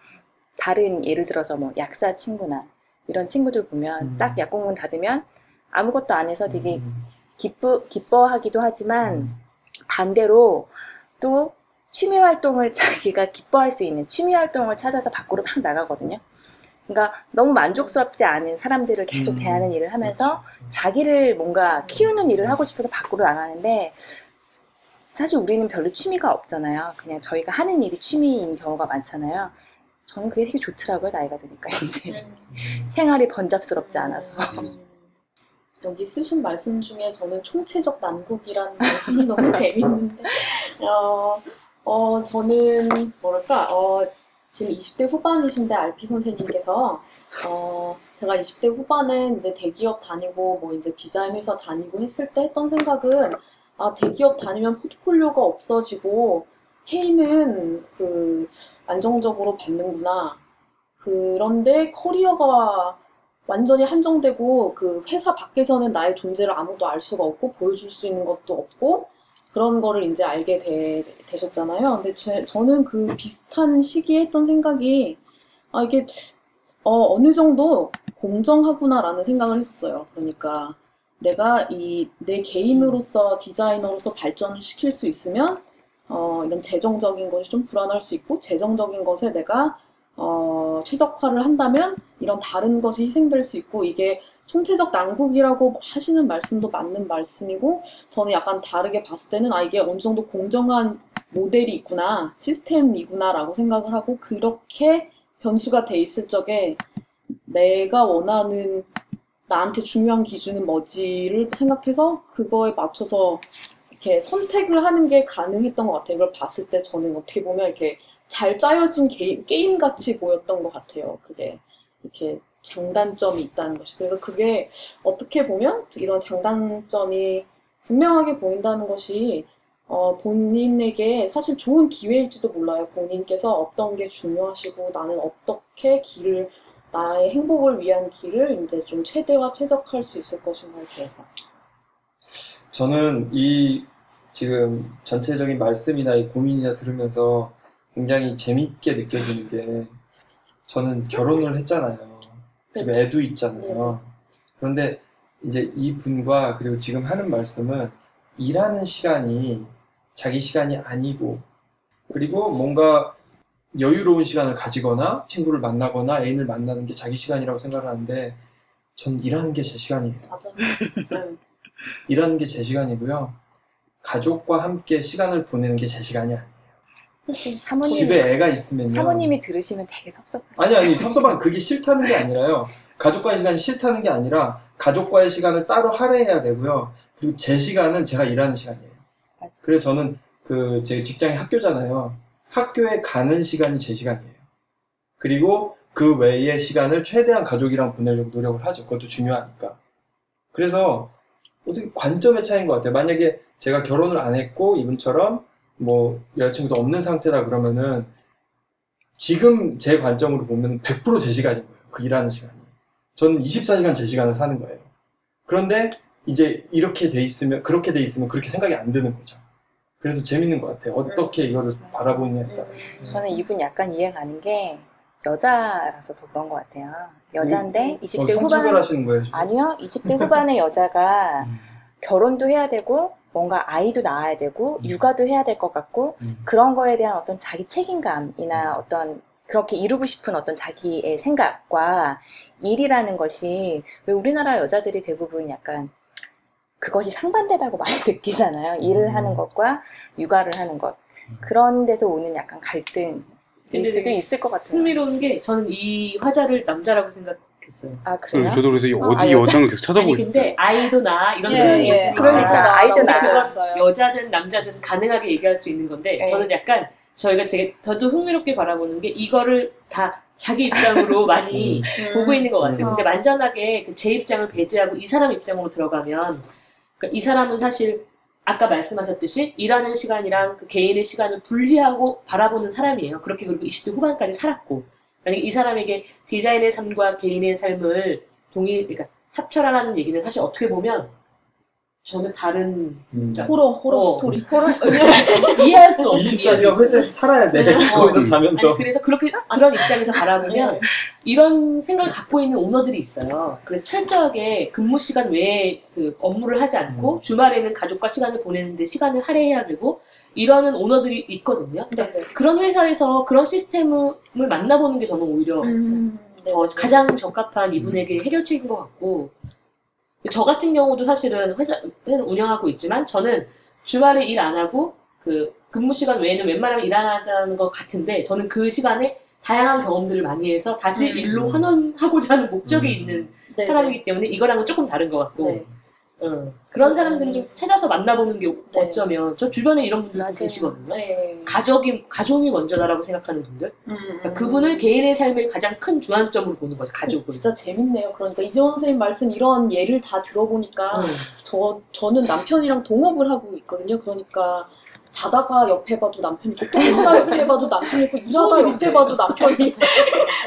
다른 예를 들어서 뭐 약사 친구나 이런 친구들 보면 딱 약공문 닫으면 아무것도 안 해서 되게 기쁘, 기뻐하기도 하지만 반대로 또 취미 활동을 자기가 기뻐할 수 있는 취미 활동을 찾아서 밖으로 막 나가거든요. 그러니까 너무 만족스럽지 않은 사람들을 계속 대하는 일을 하면서 자기를 뭔가 키우는 일을 하고 싶어서 밖으로 나가는데 사실 우리는 별로 취미가 없잖아요. 그냥 저희가 하는 일이 취미인 경우가 많잖아요. 저는 그게 되게 좋더라고요. 나이가 드니까 이제 생활이 번잡스럽지 않아서. 음, 여기 쓰신 말씀 중에 저는 총체적 난국이라는 말씀이 너무 재밌는데, 어, 어, 저는 뭐랄까, 어, 지금 20대 후반이신데 RP 선생님께서 어, 제가 20대 후반에 이제 대기업 다니고 뭐 이제 디자인 회사 다니고 했을 때 했던 생각은 아, 대기업 다니면 포트폴리오가 없어지고 회의는 그 안정적으로 받는구나. 그런데 커리어가 완전히 한정되고 그 회사 밖에서는 나의 존재를 아무도 알 수가 없고 보여줄 수 있는 것도 없고 그런 거를 이제 알게 되, 되셨잖아요. 근데 제, 저는 그 비슷한 시기에 했던 생각이 아 이게 어, 어느 정도 공정하구나라는 생각을 했었어요. 그러니까 내가 이 내 개인으로서 디자이너로서 발전을 시킬 수 있으면 어, 이런 재정적인 것이 좀 불안할 수 있고 재정적인 것에 내가 어, 최적화를 한다면 이런 다른 것이 희생될 수 있고 이게 총체적 난국이라고 하시는 말씀도 맞는 말씀이고 저는 약간 다르게 봤을 때는 아 이게 어느 정도 공정한 모델이 있구나 시스템이구나라고 생각을 하고 그렇게 변수가 돼 있을 적에 내가 원하는 나한테 중요한 기준은 뭐지를 생각해서 그거에 맞춰서 이렇게 선택을 하는 게 가능했던 것 같아요. 이걸 봤을 때 저는 어떻게 보면 이렇게 잘 짜여진 게임, 게임 같이 보였던 것 같아요. 그게 이렇게 장단점이 있다는 것이. 그래서 그게 어떻게 보면 이런 장단점이 분명하게 보인다는 것이 어, 본인에게 사실 좋은 기회일지도 몰라요. 본인께서 어떤 게 중요하시고 나는 어떻게 길을 나의 행복을 위한 길을 이제 좀 최대화 최적화할 수 있을 것인가에 대해서. 저는 이 지금 전체적인 말씀이나 이 고민이나 들으면서 굉장히 재밌게 느껴지는 게 저는 결혼을 했잖아요. 그리고 그렇죠. 애도 있잖아요. 그런데 이제 이 분과 그리고 지금 하는 말씀은 일하는 시간이 자기 시간이 아니고 그리고 뭔가 여유로운 시간을 가지거나 친구를 만나거나 애인을 만나는 게 자기 시간이라고 생각을 하는데 전 일하는 게 제 시간이에요. 맞아. 네. 일하는 게 제 시간이고요. 가족과 함께 시간을 보내는 게 제 시간이 아니에요. 사모님, 집에 애가 있으면요. 사모님이 들으시면 되게 섭섭하죠. 아니 아니 섭섭한 그게 싫다는 게 아니라요. 가족과의 시간이 싫다는 게 아니라 가족과의 시간을 따로 할애해야 되고요. 그리고 제 시간은 제가 일하는 시간이에요. 맞아. 그래서 저는 그 제 직장이 학교잖아요. 학교에 가는 시간이 제 시간이에요. 그리고 그 외의 시간을 최대한 가족이랑 보내려고 노력을 하죠. 그것도 중요하니까. 그래서 어떻게 관점의 차이인 것 같아요. 만약에 제가 결혼을 안 했고 이분처럼 뭐 여자친구도 없는 상태다 그러면은 지금 제 관점으로 보면 100%제 시간인 거예요. 그 일하는 시간이. 저는 24시간 제 시간을 사는 거예요. 그런데 이제 이렇게 돼 있으면 그렇게 돼 있으면 그렇게 생각이 안 드는 거죠. 그래서 재밌는 것 같아요. 어떻게 이거를 바라보느냐에 따라서. 저는 이분 약간 이해 가는 게 여자라서 더 그런 것 같아요. 여자인데 어, 20대 후반 성차별하시는 거예요. 지금? 아니요, 20대 후반의 여자가 음. 결혼도 해야 되고 뭔가 아이도 낳아야 되고 육아도 해야 될 것 같고 음. 그런 거에 대한 어떤 자기 책임감이나 어떤 그렇게 이루고 싶은 어떤 자기의 생각과 일이라는 것이 왜 우리나라 여자들이 대부분 약간 그것이 상반되다고 많이 느끼잖아요. 일을 음. 하는 것과 육아를 하는 것. 그런 데서 오는 약간 갈등일 수도 있을 것 같아요. 흥미로운 게 저는 이 화자를 남자라고 생각 했어요. 아, 그래요? 저도 그래서 이 어디 아, 여자- 여장을 계속 찾아보고 아니 있어요. 근데 아이도 나 이런 예, 표현이 예. 있으니까 그러니까 아이도 근데 낳아. 그건 여자든 남자든 가능하게 얘기할 수 있는 건데 네. 저는 약간 저희가 되게 저도 흥미롭게 바라보는 게 이거를 다 자기 입장으로 많이 보고 있는 것 같아요. 음. 근데 만전하게 그 제 입장을 배제하고 이 사람 입장으로 들어가면 그러니까 이 사람은 사실 아까 말씀하셨듯이 일하는 시간이랑 그 개인의 시간을 분리하고 바라보는 사람이에요. 그렇게 그리고 20대 후반까지 살았고 만약에 이 사람에게 디자인의 삶과 개인의 삶을 동일 그러니까 합쳐라라는 얘기는 사실 어떻게 보면 저는 다른 음. horror horror 어. story. horror story. 이해할 수 없는 24시간 이야기. 회사에서 살아야 돼. 네. 거기서 자면서. 아니, 그래서 그렇게 그런 입장에서 바라보면 네. 이런 생각을 갖고 있는 오너들이 있어요. 그래서 철저하게 근무 시간 외에 그 업무를 하지 않고 음. 주말에는 가족과 시간을 보내는데 시간을 할애해야 되고 이러는 오너들이 있거든요. 그러니까 네네. 그런 회사에서 그런 시스템을 만나보는 게 저는 오히려 음, 네. 더 가장 적합한 이분에게 해결책인 것 같고 저 같은 경우도 사실은 회사, 회사를 운영하고 있지만 저는 주말에 일 안 하고 그 근무 시간 외에는 웬만하면 일 안 하자는 것 같은데 저는 그 시간에 다양한 경험들을 많이 해서 다시 음. 일로 환원하고자 하는 목적이 음. 있는 네, 사람이기 때문에 이거랑은 조금 다른 것 같고 네. 어, 그런 사람들을 좀 찾아서 만나보는 게 네. 어쩌면 저 주변에 이런 분들 도 맞아요. 계시거든요. 네. 가족이 가족이 먼저다라고 생각하는 분들 음, 그러니까 음. 그분을 개인의 삶의 가장 큰 주안점으로 보는 거죠 가족을. 진짜 재밌네요. 그러니까 이재원 선생님 말씀 이런 예를 다 들어보니까 음. 저 저는 남편이랑 동업을 하고 있거든요. 그러니까 자다가 옆에 봐도 남편 있고 또 일어나 옆에 봐도 남편 있고 일하다 옆에 봐도 남편이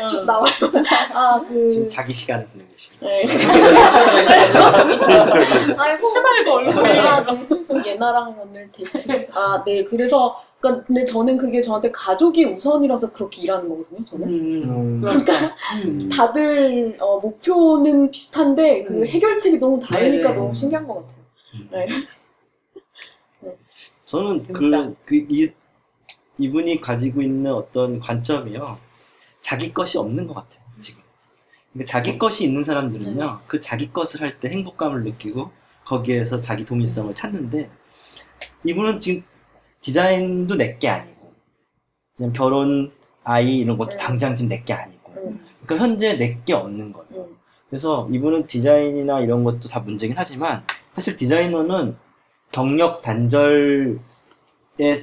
쓱 나와요. 아, 그 지금 자기 시간을 보내고 계시네요. 네. 개인적인. 아이고 해맑고 얼굴이. 아, 네. 그래서 예나랑 오늘 데이트. 아, 네. 그래서 그러니까 근데 저는 그게 저한테 가족이 우선이라서 그렇게 일하는 거거든요. 저는. 음, 음, 그러니까. 음. 다들 어, 목표는 비슷한데 그 음. 해결책이 너무 다르니까 네네. 너무 신기한 것 같아요. 네. 저는. 그, 그, 이, 이분이 가지고 있는 어떤 관점이요. 자기 것이 없는 것 같아요, 지금. 그러니까 자기 것이 있는 사람들은요, 그 자기 것을 할 때 행복감을 느끼고, 거기에서 자기 동일성을 찾는데, 이분은 지금 디자인도 내게 아니고, 그냥 결혼, 아이 이런 것도 네. 당장 지금 내게 아니고, 음, 그러니까 현재 내게 없는 거예요. 음. 그래서 이분은 디자인이나 이런 것도 다 문제긴 하지만 사실 디자이너는 경력 단절에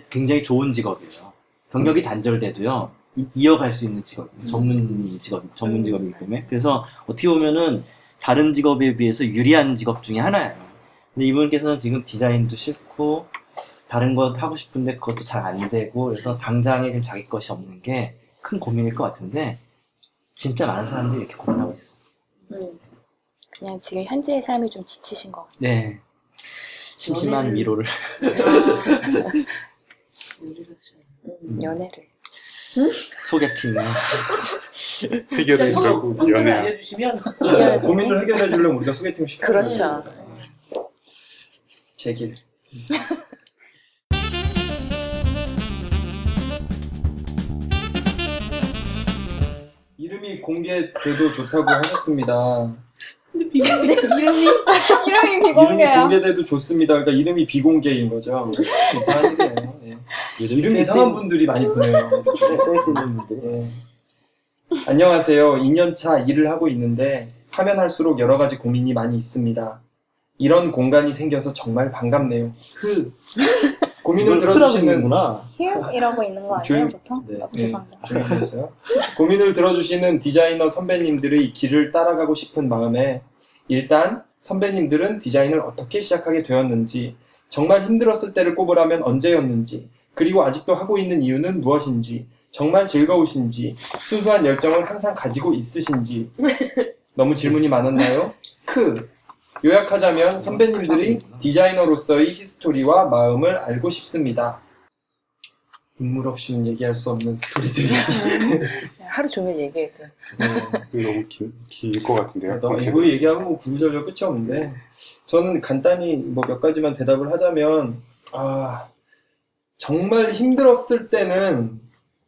굉장히 좋은 직업이에요. 경력이 단절돼도요 이- 이어갈 수 있는 직업, 전문 직업, 전문 음, 직업이기 때문에 그래서 어떻게 보면은 다른 직업에 비해서 유리한 직업 중에 하나예요. 근데 이분께서는 지금 디자인도 싫고 다른 거 하고 싶은데 그것도 잘 안 되고 그래서 당장에 지금 자기 것이 없는 게 큰 고민일 것 같은데 진짜 많은 사람들이 이렇게 고민하고 있어요. 음. 그냥 지금 현재의 삶이 좀 지치신 것 같아요. 네. 심심한 연애를- 위로를. 음. 연애를. 소개팅을. 해주고 연애야. 알려주시면 이겨야지. 고민을 해결해 주려면 우리가 소개팅을 시켜야 그렇죠. 제길. 이름이 공개돼도 좋다고 하셨습니다. 근데 비밀 이름이 이름이 이름이 비공개야. 공개돼도 좋습니다. 그러니까 이름이 비공개인 거죠. 이상한 일이에요. 예. 이름 센스 이상한 있는- 분들이 많이 보내요. 센스 있는 분들. 예. 안녕하세요. 2년차 일을 하고 있는데 하면 할수록 여러 가지 고민이 많이 있습니다. 이런 공간이 생겨서 정말 반갑네요. 그 고민을 들어주시는 흐르는구나. 히읗이라고 있는 거 아니에요, 조용- 보통? 네. 아, 네, 죄송합니다. 해주세요. 고민을 들어주시는 디자이너 선배님들의 길을 따라가고 싶은 마음에 일단 선배님들은 디자인을 어떻게 시작하게 되었는지, 정말 힘들었을 때를 꼽으라면 언제였는지, 그리고 아직도 하고 있는 이유는 무엇인지, 정말 즐거우신지, 순수한 열정을 항상 가지고 있으신지. 너무 질문이 많았나요? 크. 요약하자면 선배님들이 디자이너로서의 history와 마음을 알고 싶습니다. 눈물 없이는 얘기할 수 없는 스토리들이. 하루 종일 얘기해도. 너무 길것 같은데요. 너 이거 얘기하면 뭐 구구절절 끝이 없는데 저는 간단히 뭐 몇 가지만 대답을 하자면 아 정말 힘들었을 때는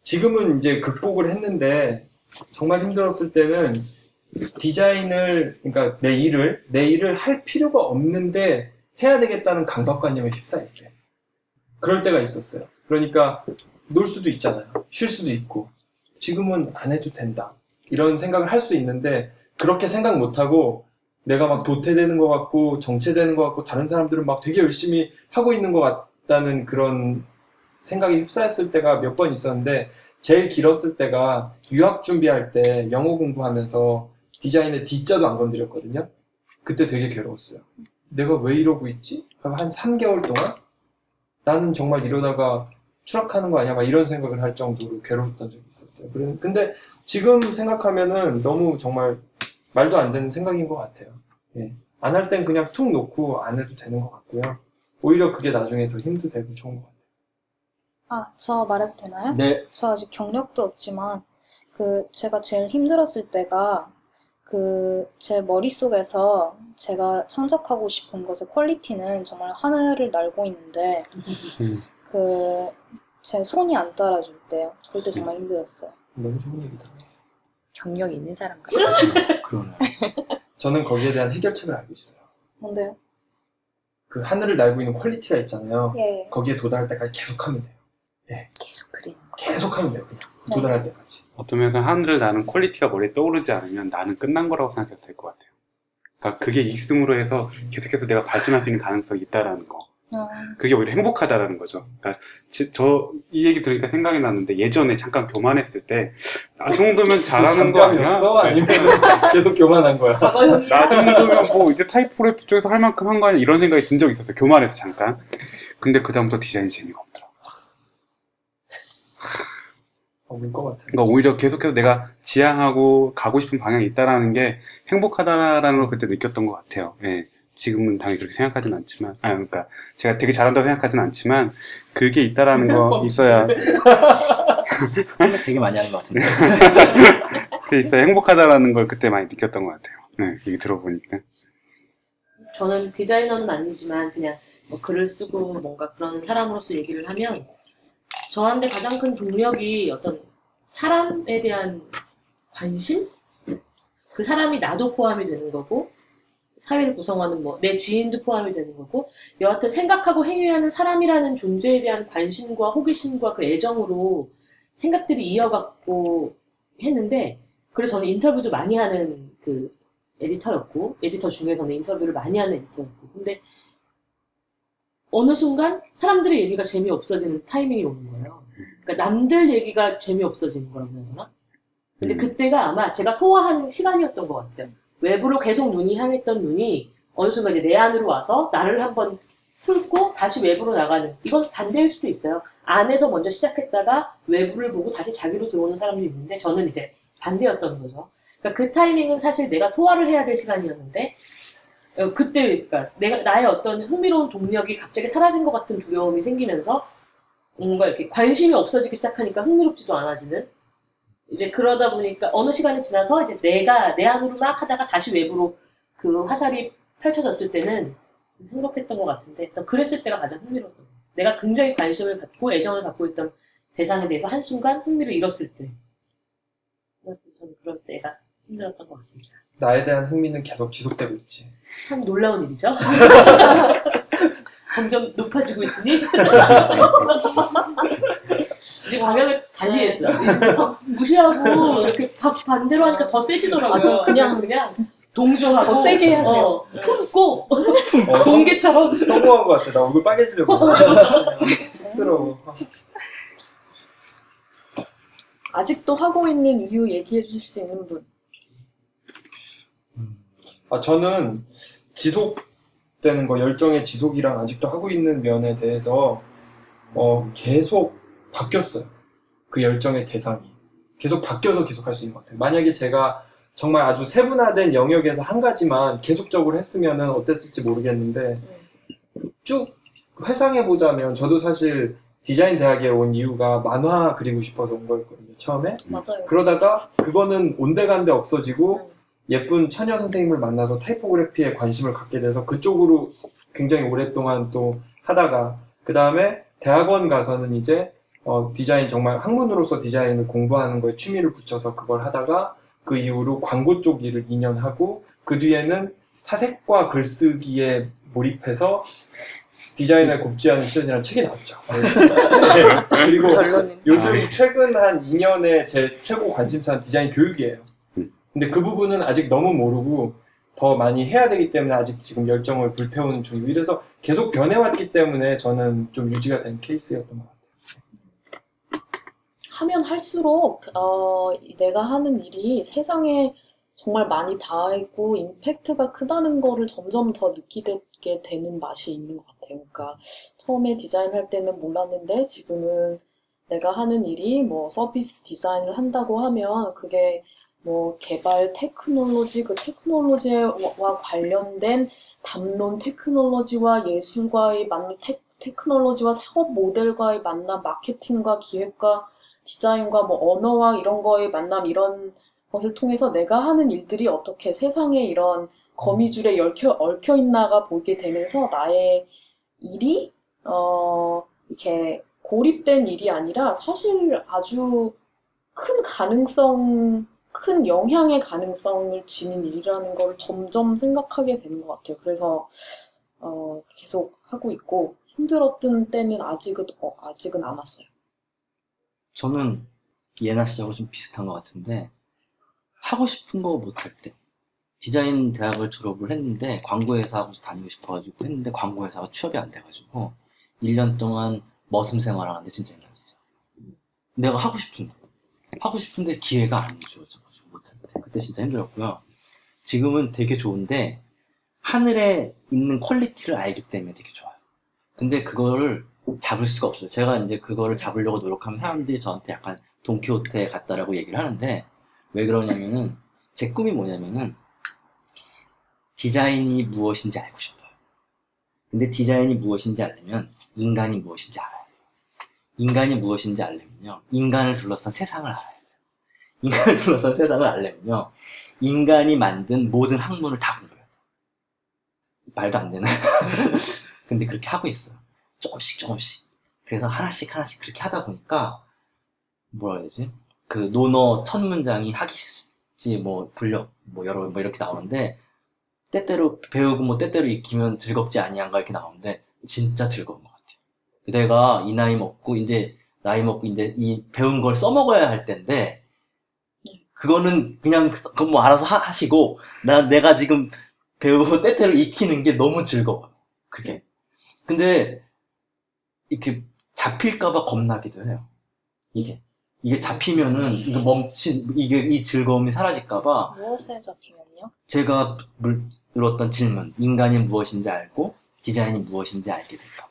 지금은 이제 극복을 했는데 정말 힘들었을 때는 디자인을 그러니까 내 일을 내 일을 할 필요가 없는데 해야 되겠다는 강박관념에 휩싸였대. 그럴 때가 있었어요. 그러니까 놀 수도 있잖아요. 쉴 수도 있고 지금은 안 해도 된다. 이런 생각을 할 수 있는데 그렇게 생각 못 하고 내가 막 도태되는 것 같고 정체되는 것 같고 다른 사람들은 막 되게 열심히 하고 있는 것 같다는 그런 생각에 휩싸였을 때가 몇 번 있었는데 제일 길었을 때가 유학 준비할 때 영어 공부하면서 디자인의 D자도 안 건드렸거든요. 그때 되게 괴로웠어요. 내가 왜 이러고 있지? 한 3개월 동안 나는 정말 이러다가 추락하는 거 아니야? 막 이런 생각을 할 정도로 괴로웠던 적이 있었어요. 근데 지금 생각하면은 너무 정말 말도 안 되는 생각인 것 같아요. 예. 안 할 땐 그냥 툭 놓고 안 해도 되는 것 같고요. 오히려 그게 나중에 더 힘도 되고 좋은 것 같아요. 아, 저 말해도 되나요? 네. 저 아직 경력도 없지만 그 제가 제일 힘들었을 때가 그 제 머릿속에서 제가 창작하고 싶은 것의 quality는 정말 하늘을 날고 있는데 그 제 손이 안 따라줄 때요. 그럴 때 정말 힘들었어요. 너무 좋은 얘기다. 경력 있는 사람 같아요. 그러네. 저는 거기에 대한 해결책을 알고 있어요. 뭔데요? 그 하늘을 날고 있는 quality가 있잖아요. 예. 거기에 도달할 때까지 계속 하면 돼요. 계속 그리는 거. 계속 하면 돼요. 그냥. 도달할 때까지. 어떤 면에서 하늘을 나는 quality가 머리에 떠오르지 않으면 나는 끝난 거라고 생각해도 될 것 같아요. 그러니까 그게 익승으로 해서 계속해서 내가 발전할 수 있는 가능성이 있다라는 거. 아, 그게 오히려 행복하다라는 거죠. 그러니까 저 이 얘기 들으니까 생각이 났는데 예전에 잠깐 교만했을 때 나 정도면 잘하는 거 아니야? 아니면 계속 교만한 거야? 과거형이 나 정도면 뭐 이제 타이포그래피 쪽에서 할 만큼 한 거 아니야? 이런 생각이 든 적이 있었어요. 교만해서 잠깐. 근데 그 다음부터 디자인이 재미가 없더라. 올것 같아요. 그러니까 오히려 계속해서 내가 지향하고 가고 싶은 방향이 있다라는 게 행복하다라는 걸 그때 느꼈던 것 같아요. 예. 지금은 당연히 그렇게 생각하진 않지만, 아, 그러니까 제가 되게 잘한다고 생각하진 않지만 그게 있다라는 거 있어야 되게 많이 하는 것 같은데. 그게 있어야 행복하다라는 걸 그때 많이 느꼈던 것 같아요. 네, 얘기 들어보니까. 저는 디자이너는 아니지만 그냥 뭐 글을 쓰고 뭔가 그런 사람으로서 얘기를 하면 저한테 가장 큰 동력이 어떤 사람에 대한 관심? 그 사람이 나도 포함이 되는 거고 사회를 구성하는 뭐 내 지인도 포함이 되는 거고 여하튼 생각하고 행위하는 사람이라는 존재에 대한 관심과 호기심과 그 애정으로 생각들이 이어갔고 했는데 그래서 저는 인터뷰도 많이 하는 그 에디터였고 에디터 중에서는 인터뷰를 많이 하는 에디터였고 근데 어느 순간 사람들의 얘기가 재미없어지는 타이밍이 오는 거예요. 그러니까 남들 얘기가 재미없어지는 거라고 해야 되나? 근데 음. 그때가 아마 제가 소화하는 시간이었던 것 같아요. 외부로 계속 눈이 향했던 눈이 어느 순간 이제 내 안으로 와서 나를 한번 풀고 다시 외부로 나가는 이건 반대일 수도 있어요. 안에서 먼저 시작했다가 외부를 보고 다시 자기로 들어오는 사람도 있는데 저는 이제 반대였던 거죠. 그러니까 그 타이밍은 사실 내가 소화를 해야 될 시간이었는데 어, 그때 그러니까 내가 나의 어떤 흥미로운 동력이 갑자기 사라진 것 같은 두려움이 생기면서 뭔가 이렇게 관심이 없어지기 시작하니까 흥미롭지도 않아지는 이제 그러다 보니까 어느 시간이 지나서 이제 내가 내 안으로 막 하다가 다시 외부로 그 화살이 펼쳐졌을 때는 행복했던 것 같은데 또 그랬을 때가 가장 흥미로웠던 것 같아요. 내가 굉장히 관심을 갖고 애정을 갖고 있던 대상에 대해서 한순간 흥미를 잃었을 때 저는 그럴 때가 힘들었던 것 같습니다. 나에 대한 흥미는 계속 지속되고 있지. 참 놀라운 일이죠. 점점 높아지고 있으니 이제 방향을 달리했어. 요 무시하고 이렇게 박 반대로 하니까 더 세지더라고요. 맞아, 그냥- 그냥 동조하고 더 세게 하세요. 어, 품고 어, 공개처럼 성, 성공한 것 같아. 나 얼굴 빨개지려고. 쑥스러워. 아직도 하고 있는 이유 얘기해 주실 수 있는 분. 아, 저는 지속되는 거, 열정의 지속이랑 아직도 하고 있는 면에 대해서, 어, 계속 바뀌었어요. 그 열정의 대상이. 계속 바뀌어서 계속 할 수 있는 것 같아요. 만약에 제가 정말 아주 세분화된 영역에서 한 가지만 계속적으로 했으면 어땠을지 모르겠는데, 쭉 회상해 보자면, 저도 사실 디자인 대학에 온 이유가 만화 그리고 싶어서 온 거였거든요, 처음에. 맞아요. 그러다가 그거는 온데간데 없어지고 음. 예쁜 처녀 선생님을 만나서 타이포그래피에 관심을 갖게 돼서 그쪽으로 굉장히 오랫동안 또 하다가 그 다음에 대학원 가서는 이제 어, 디자인 정말 학문으로서 디자인을 공부하는 거에 취미를 붙여서 그걸 하다가 그 이후로 광고 쪽 일을 2년 하고 그 뒤에는 사색과 글쓰기에 몰입해서 디자인을 곱지 않은 시련이라는 책이 나왔죠. 네. 그리고 요즘 최근 한 2년의 제 최고 관심사는 디자인 교육이에요. 음. 근데 그 부분은 아직 너무 모르고 더 많이 해야 되기 때문에 아직 지금 열정을 불태우는 중이고 이래서 계속 변해왔기 때문에 저는 좀 유지가 된 케이스였던 것 같아요. 하면 할수록 어, 내가 하는 일이 세상에 정말 많이 닿아 있고 임팩트가 크다는 거를 점점 더 느끼게 되는 맛이 있는 것 같아요. 그러니까 처음에 디자인할 때는 몰랐는데 지금은 내가 하는 일이 뭐 서비스 디자인을 한다고 하면 그게 뭐 개발 테크놀로지 그 테크놀로지와 관련된 담론 테크놀로지와 예술과의 만남 테, 테크놀로지와 사업 모델과의 만남 마케팅과 기획과 디자인과 뭐 언어와 이런 거의 만남 이런 것을 통해서 내가 하는 일들이 어떻게 세상에 이런 거미줄에 얽혀, 얽혀 있나가 보게 되면서 나의 일이 어 이렇게 고립된 일이 아니라 사실 아주 큰 가능성, 큰 영향의 가능성을 지닌 일이라는 걸 점점 생각하게 되는 것 같아요. 그래서 어, 계속 하고 있고 힘들었던 때는 아직은 어, 아직은 안 왔어요. 저는 예나 씨하고 좀 비슷한 것 같은데 하고 싶은 거 못할 때 디자인 대학을 졸업을 했는데 광고회사 하고 다니고 싶어가지고 했는데 광고회사가 취업이 안 돼가지고 1년 동안 머슴 생활을 하는데 진짜 힘들었어요. 내가 하고 싶은데 하고 싶은데 기회가 안 주어져가지고 때 그때 진짜 힘들었고요. 지금은 되게 좋은데 하늘에 있는 quality를 알기 때문에 되게 좋아요. 근데 그거를 잡을 수가 없어요. 제가 이제 그거를 잡으려고 노력하면 사람들이 저한테 약간 돈키호테에 갔다라고 얘기를 하는데 왜 그러냐면은 제 꿈이 뭐냐면은 디자인이 무엇인지 알고 싶어요. 근데 디자인이 무엇인지 알려면 인간이 무엇인지 알아요. 인간이 무엇인지 알려면요. 인간을 둘러싼 세상을 알아야 돼요. 인간을 둘러싼 세상을 알려면요. 인간이 만든 모든 학문을 다 공부해야 돼요. 말도 안 되는. 근데 그렇게 하고 있어요. 조금씩 조금씩. 그래서 하나씩 하나씩 그렇게 하다 보니까 뭐라 해야 되지? 그 논어 첫 문장이 하기지 뭐 불력 뭐 여러 뭐 이렇게 나오는데 때때로 배우고 뭐 때때로 익히면 즐겁지 아니한가 이렇게 나오는데 진짜 즐거운 것 같아요. 내가 이 나이 먹고 이제 나이 먹고 이제 이 배운 걸 써먹어야 할 텐데 그거는 그냥 그건 뭐 알아서 하, 시고난 내가 지금 배우고 때때로 익히는 게 너무 즐거워. 그게. 근데 이렇게 잡힐까봐 겁나기도 해요. 이게 이게 잡히면은 이거 멈춘 이게 이 즐거움이 사라질까봐 무엇에 잡히면요? 제가 물었던 질문 인간이 무엇인지 알고 디자인이 무엇인지 알게 될까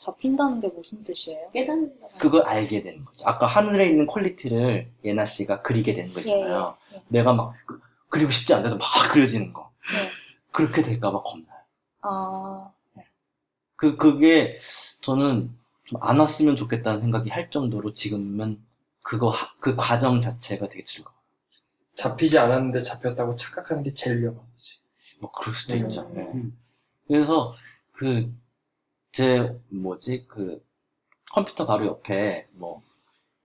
봐 잡힌다는 게 무슨 뜻이에요? 깨닫는 그걸 알게 되는 거죠. 아까 하늘에 있는 quality를 예나 씨가 그리게 되는 거 있잖아요. 예, 예. 내가 막 그- 그리고 싶지 않은데도 막 그려지는 거. 네. 그렇게 될까봐 겁나요. 아, 그, 그게 저는 좀 안 왔으면 좋겠다는 생각이 할 정도로 지금은 그거, 하- 그 과정 자체가 되게 즐거워. 잡히지 않았는데 잡혔다고 착각하는 게 제일 위험한 거지. 뭐, 그럴 수도 음. 있죠. 예. 음. 그래서, 그, 제, 뭐지, 그, 컴퓨터 바로 옆에, 뭐,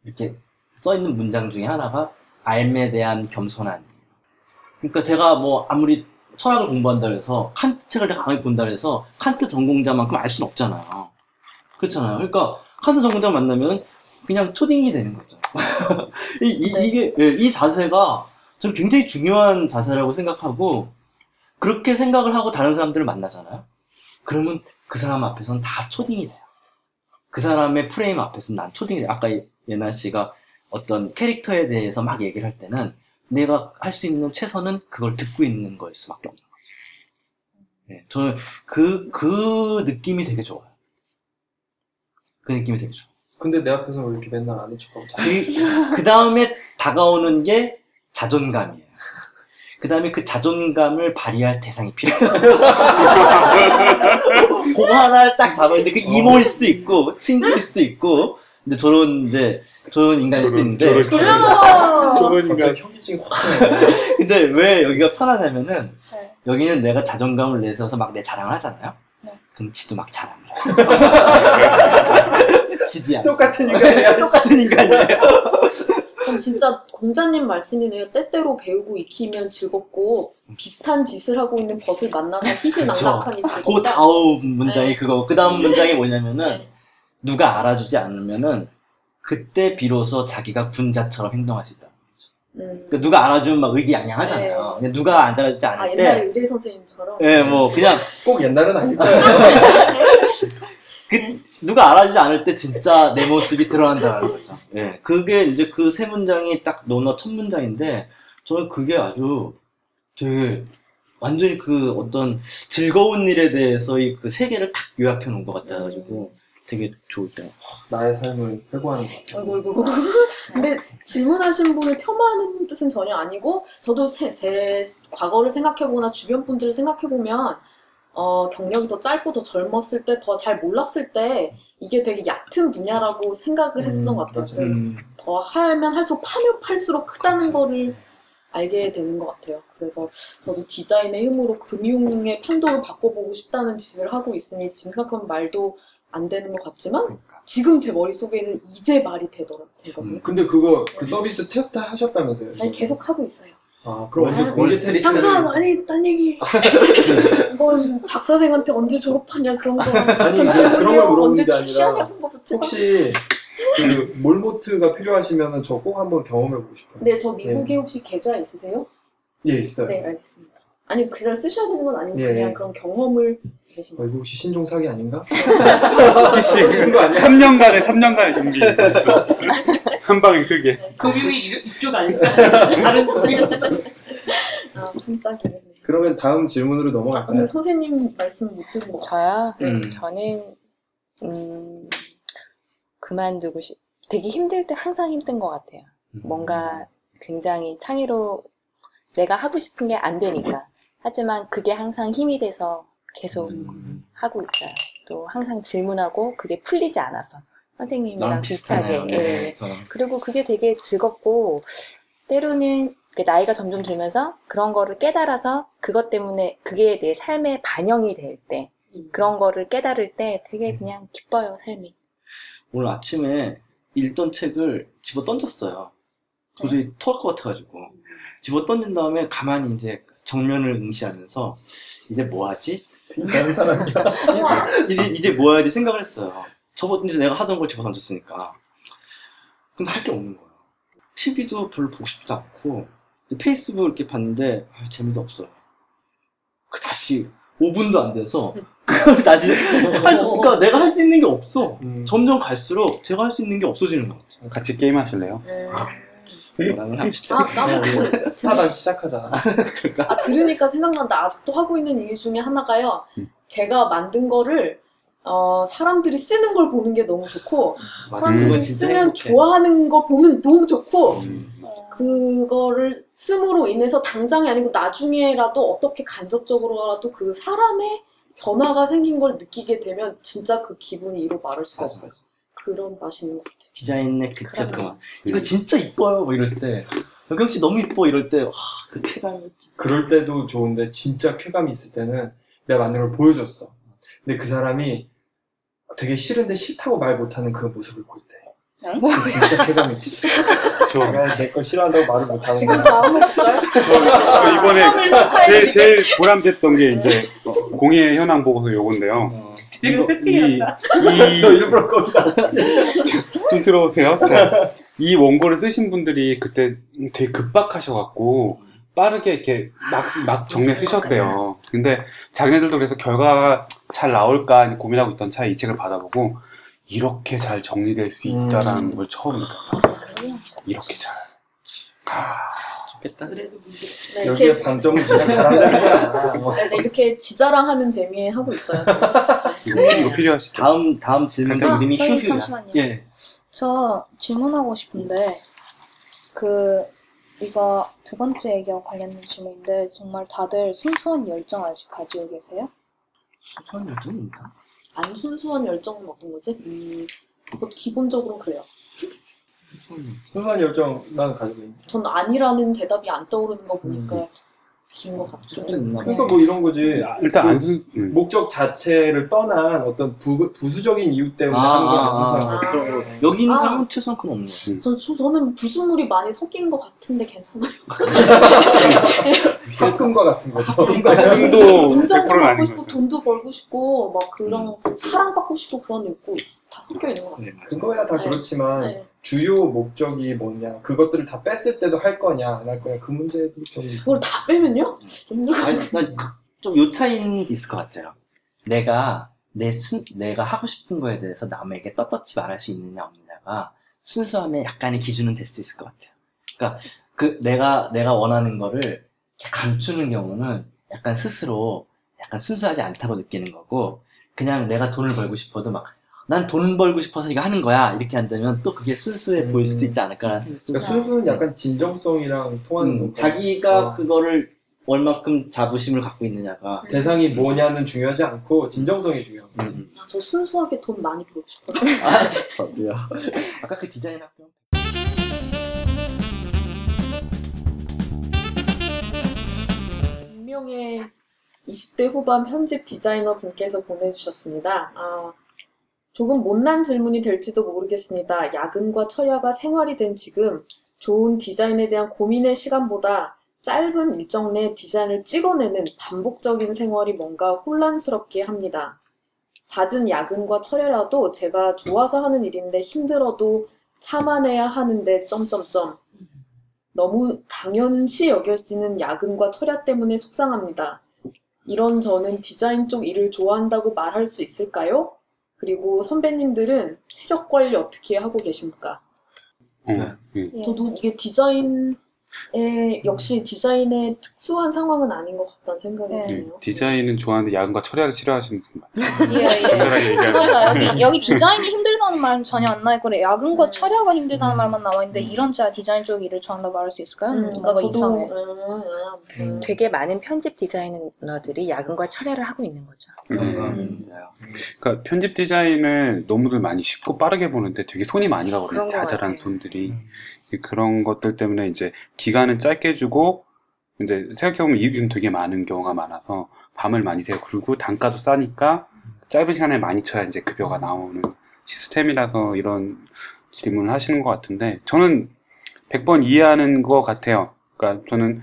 이렇게 써 있는 문장 중에 하나가, 알에 대한 겸손함이에요. 그러니까 제가 뭐, 아무리 철학을 공부한다 해서, 칸트 책을 강하게 본다 해서, 칸트 전공자만큼 알 수는 없잖아요. 그렇잖아요. 그러니까, 칸트 전공자 만나면, 그냥 초딩이 되는 거죠. 이, 이, 네. 이게, 예, 이 자세가, 저는 굉장히 중요한 자세라고 생각하고, 그렇게 생각을 하고 다른 사람들을 만나잖아요. 그러면 그 사람 앞에서는 다 초딩이 돼요. 그 사람의 프레임 앞에서는 난 초딩이 돼요. 아까 예나 씨가 어떤 캐릭터에 대해서 막 얘기를 할 때는 내가 할 수 있는 최선은 그걸 듣고 있는 거일 수밖에 없는 거죠. 네, 저는 그, 그 느낌이 되게 좋아요. 그 느낌이 되게 좋아요. 근데 내 앞에서 왜 이렇게 맨날 아는 척하고 자 그, 그 다음에 다가오는 게 자존감이에요. 그 다음에 그 자존감을 발휘할 대상이 필요해요. 그거 하나를 딱 잡았는데 그 이모일 수도 있고, 친구일 수도 있고, 이제 저런, 이제, 저런 인간일 수도 있는데, 저런 갑자기 현기증이 확. 근데 왜 여기가 편하냐면은, 네. 여기는 내가 자존감을 내세워서 막 내 자랑을 하잖아요? 네. 그럼 지도 막 자랑을 해요. 지지 않아. 똑같은 인간이야. 똑같은 인간이에요. 그럼 진짜 공자님 말씀이네요. 때때로 배우고 익히면 즐겁고 비슷한 짓을 하고 있는 벗을 만나서 희희낙낙하니 그 즐겁다. 다음 문장이 네. 그거. 그 다음 문장이 뭐냐면은, 네. 누가 알아주지 않으면은, 그때 비로소 자기가 군자처럼 행동할 수 있다. 음. 그 누가 알아주면 막 의기양양하잖아요. 근데 누가 안 알아주지 않을 아 때, 옛날에 의대 선생님처럼. 예, 뭐, 그냥, 꼭 옛날은 아닐 거예요. 그, 누가 알아주지 않을 때 진짜 내 모습이 드러난다는 거죠. 예. 그게 이제 그 세 문장이 딱 논어 첫 문장인데, 저는 그게 아주 되게, 완전히 그 어떤 즐거운 일에 대해서의 그 세계를 딱 요약해 놓은 것 같아가지고, 되게 좋을 때. 나의 삶을 회고하는 것 같아요. 아이고, 아이고. 근데 질문하신 분을 폄하하는 뜻은 전혀 아니고, 저도 세- 제 과거를 생각해보거나 주변 분들을 생각해보면, 어, 경력이 더 짧고 더 젊었을 때, 더 잘 몰랐을 때, 이게 되게 얕은 분야라고 생각을 했었던 음, 것 같아요. 맞아요. 음, 더 하면 할수록 파면 팔수록 크다는 거를 알게 되는 것 같아요. 그래서 저도 디자인의 힘으로 금융의 판도를 바꿔보고 싶다는 짓을 하고 있으니 지금 생각하면 말도 안 되는 것 같지만 지금 제 머릿속에는 이제 말이 되더라, 되거든요. 음. 근데 그거 그 서비스 테스트 하셨다면서요? 아니, 계속 하고 있어요. 아 그럼 언제 아, 공개 테스트를 잠깐, 아니, 딴 얘기. 이건 박사생한테 언제 졸업하냐, 그런 거. 아니, 뭐 질문이요. 그런 걸 물어보는 게 아니라. 혹시 그 몰모트가 필요하시면 은 저 꼭 한번 경험해 보고 싶어요. 네, 저 미국에 혹시 계좌 있으세요? 예 있어요. 네, 알겠습니다. 아니, 계좌를 쓰셔야 되는 건 아니고 예, 그냥 예. 그런 경험을 어, 거예요. 이거 혹시 신종 사기 아닌가? 혹시 그런 거 아니야? 3년간의 3년간의 준비 한 방에 크게 금융이 이- 이쪽 아닐까? 다른 금융. 아, 깜짝이네. 그러면 다음 질문으로 아, 넘어갈까요? 근데 선생님 말씀 못 들은 것 같아요. 저요? 음. 저는 음, 그만두고 싶 되게 힘들 때 항상 힘든 것 같아요. 뭔가 굉장히 창의로 내가 하고 싶은 게 안 되니까. 하지만 그게 항상 힘이 돼서 계속 음. 하고 있어요. 또 항상 질문하고 그게 풀리지 않아서 선생님이랑 비슷하게. 비슷하네요. 예. 네. 그리고 그게 되게 즐겁고 때로는 그 나이가 점점 들면서 그런 거를 깨달아서 그것 때문에 그게 내 삶에 반영이 될 때 음. 그런 거를 깨달을 때 되게 그냥 기뻐요 삶이. 오늘 아침에 읽던 책을 집어 던졌어요. 도저히 토할 것 같아가지고. 집어 던진 다음에 가만히 이제 정면을 응시하면서 이제 뭐 하지? 이상한 사람이야. 이제, 이제 뭐 해야지 생각을 했어요. 저번 이제 내가 하던 걸 집어 던졌으니까. 그럼 할게 없는 거예요. TV도 별로 보고 싶지도 않고, 페이스북 이렇게 봤는데, 아, 재미도 없어요. 그 다시 5분도 안 돼서, 그걸 다시 할 수, 그러니까 내가 할 수 있는 게 없어. 음, 점점 갈수록 제가 할 수 있는 게 없어지는 것 같아요. 같이 게임 하실래요? 나는 하고 싶지 아, 않아. 나도 그, 스타단 시작하자. 그러니까. 아, 들으니까 생각난다. 아직도 하고 있는 일 중에 하나가요. 음. 제가 만든 거를 어, 사람들이 쓰는 걸 보는 게 너무 좋고, 맞아, 음. 그거 사람들이 진짜 쓰면 행복해. 좋아하는 거 보면 너무 좋고, 음, 그거를 씀으로 인해서 당장이 아니고 나중에라도 어떻게 간접적으로라도 그 사람의 변화가 생긴 걸 느끼게 되면 진짜 그 기분이 이로 말할 수가 맞아, 없어요. 맞아. 그런 맛이 있는 것 같아요. 디자인의 그 진짜 그럼요. 그만. 이거 진짜 이뻐요. 뭐 이럴 때. 여경 씨 너무 이뻐. 이럴 때, 와, 그 쾌감이었지. 그럴 때도 좋은데 진짜 쾌감이 있을 때는 내가 만든 걸 보여줬어. 근데 그 사람이 되게 싫은데 싫다고 말 못하는 그 모습을 볼 때. 응? 그 진짜 쾌감이 있지. 저, 내가 내 걸 싫어한다고 말을 못하는 지금 거야. 다음 해볼까요? 저 이번에 제일, 제일 보람됐던 게 이제 공예 현황 보고서 요건데요. 어. 지금. 이, 너 이, 일부러 거기다 왔지. 좀 들어오세요. 자, 이 원고를 쓰신 분들이 그때 되게 급박하셔갖고 빠르게 이렇게 막, 막 정리해 쓰셨대요. 근데 자기네들도 그래서 결과가 잘 나올까 고민하고 있던 차에 이 책을 받아보고 이렇게 잘 정리될 수 있다라는 걸 처음. 이렇게 잘. 아, 좋겠다. 그래도 문제. 네, 여기에 이렇게, 방점은 지가 잘한다는 거야. 네, 네, 이렇게 지자랑하는 재미에 하고 있어요. 이거, 이거 필요하시죠? 다음, 다음 질문도 아, 이름이 선생님 휴휴야. 잠시만요. 예. 저 질문하고 싶은데 그 이거 두 번째 얘기와 관련된 질문인데 정말 다들 순수한 열정 아직 가지고 계세요? 수선 요즘 있나? 안 순수한 열정은 어떤 거지? 음, 뭐 기본적으로 그래요. 순수한 열정 난 가지고 있는. 전 아니라는 대답이 안 떠오르는 거 보니까 긴것좀 같은데. 있나 봐. 그러니까 뭐 이런 거지. 일단 안 순, 음. 목적 자체를 떠난 어떤 부, 부수적인 이유 때문에 하는 거는 순수한 거지. 아. 여기 있는 아. 사람은 최소한 그건 없네. 저, 저, 저는 불순물이 많이 섞인 것 같은데 괜찮아요. 섞음과 같은 거죠. 돈도 인정도 100%는 아닌 받고 싶고. 돈도 벌고 싶고 막 그런 사랑받고 싶고 그런 게있 고다 섞여 있는 것 같아요. 네, 맞아. 그거야 다 네. 그렇지만 네. 주요 목적이 뭐냐 그것들을 다 뺐을 때도 할 거냐 안 할 거냐 그 문제도 좀 그걸 다 빼면요? 좀 힘들 것 아니. 난좀 요 차이는 있을 것 같아요. 내가 내 순, 내가 하고 싶은 거에 대해서 남에게 떳떳이 말할 수 있느냐 없느냐가 순수함에 약간의 기준은 될 수 있을 것 같아요. 그러니까 그 내가 내가 원하는 거를 감추는 경우는 약간 스스로 약간 순수하지 않다고 느끼는 거고 그냥 내가 돈을 벌고 싶어도 막 난 돈 벌고 싶어서 이거 하는 거야 이렇게 한다면 또 그게 순수해 음. 보일 수도 있지 않을까라는 좀 그러니까 순수는 약간 진정성이랑 통하는 음, 거고 자기가 어. 그거를 얼만큼 자부심을 갖고 있느냐가 대상이 뭐냐는 중요하지 않고 진정성이 중요한 거지. 음. 아, 저 순수하게 돈 많이 벌고 싶어요. 아, 저도요. 아까 그 디자인 학교 분명의 20대 후반 편집 디자이너 분께서 보내주셨습니다. 아, 조금 못난 질문이 될지도 모르겠습니다. 야근과 철야가 생활이 된 지금 좋은 디자인에 대한 고민의 시간보다 짧은 일정 내 디자인을 찍어내는 반복적인 생활이 뭔가 혼란스럽게 합니다. 잦은 야근과 철야라도 제가 좋아서 하는 일인데 힘들어도 참아내야 하는데 점점점 너무 당연시 여겨지는 야근과 철야 때문에 속상합니다. 이런 저는 디자인 쪽 일을 좋아한다고 말할 수 있을까요? 그리고 선배님들은 체력 관리 어떻게 하고 계십니까? 어, 음. 예. 저도 이게 디자인 역시 디자인의 특수한 상황은 아닌 것 같다는 생각이 네. 드네요. 디자인은 좋아하는데 야근과 철야를 싫어하시는 분 같아요. 예, 예. 간단하게 얘기하면. 맞아 여기 여기 디자인이 힘들다는 말은 전혀 안 나와 있고 야근과 철야가 힘들다는 말만 나와 있는데 이런 제가 디자인 쪽 일을 좋아한다 말할 수 있을까요? 음, 뭔가 저도 이상해. 음, 음, 되게 많은 편집 디자이너들이 야근과 철야를 하고 있는 거죠. 네. 음. 그러니까 편집 디자인을 너무들 많이 쉽고 빠르게 보는데 되게 손이 많이 가거든요. 그런 것 자잘한 같아요. 손들이. 그런 것들 때문에 이제 기간은 짧게 주고 이제 생각해보면 일은 되게 많은 경우가 많아서 밤을 많이 새요. 그리고 단가도 싸니까 짧은 시간에 많이 쳐야 이제 급여가 나오는 시스템이라서 이런 질문을 하시는 것 같은데 저는 100번 이해하는 것 같아요. 그러니까 저는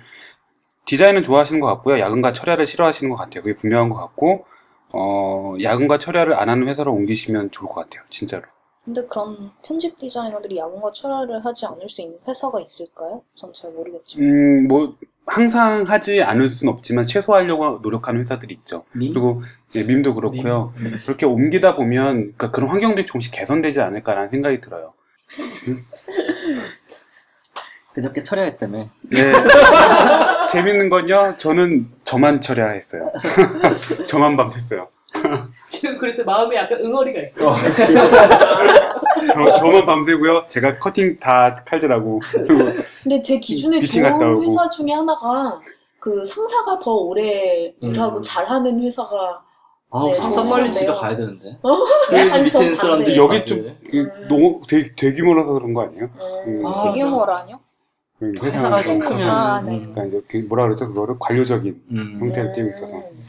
디자인은 좋아하시는 것 같고요. 야근과 철야를 싫어하시는 것 같아요. 그게 분명한 것 같고 어, 야근과 철야를 안 하는 회사로 옮기시면 좋을 것 같아요. 진짜로. 근데 그런 편집 디자이너들이 야근과 철야를 하지 않을 수 있는 회사가 있을까요? 전 잘 모르겠지만. 음, 뭐, 항상 하지 않을 순 없지만 최소화하려고 노력하는 회사들이 있죠. 민? 그리고 예, 밈도 그렇고요. 민? 그렇게 옮기다 보면 그러니까 그런 환경들이 조금씩 개선되지 않을까라는 생각이 들어요. 그저께 철야했다며. 네. 재밌는 건요. 저는 저만 철야했어요. 저만 밤샜어요. 지금 그래서 마음에 약간 응어리가 있어요. 저, 저만 밤새고요. 제가 커팅 다 칼질하고 그리고 근데 제 기준에 미팅 갔다 좋은 오고. 회사 중에 하나가 그 상사가 더 오래 음. 일하고 잘하는 회사가 아우 네, 상사 저는 빨리 근데요. 가야 되는데. 어? 아니, 밑에 전 있는 사람들이 반대예요. 여기 좀 돼. 그 음. 너무 대, 대규모라서 그런 거 아니에요? 음, 아, 대규모라 아니요? 그 회사가 좀 좀 크면. 아, 네. 음. 그러니까 이제 그 뭐라 그러죠? 그거를 관료적인 음. 형태를 띄고 있어서. 음.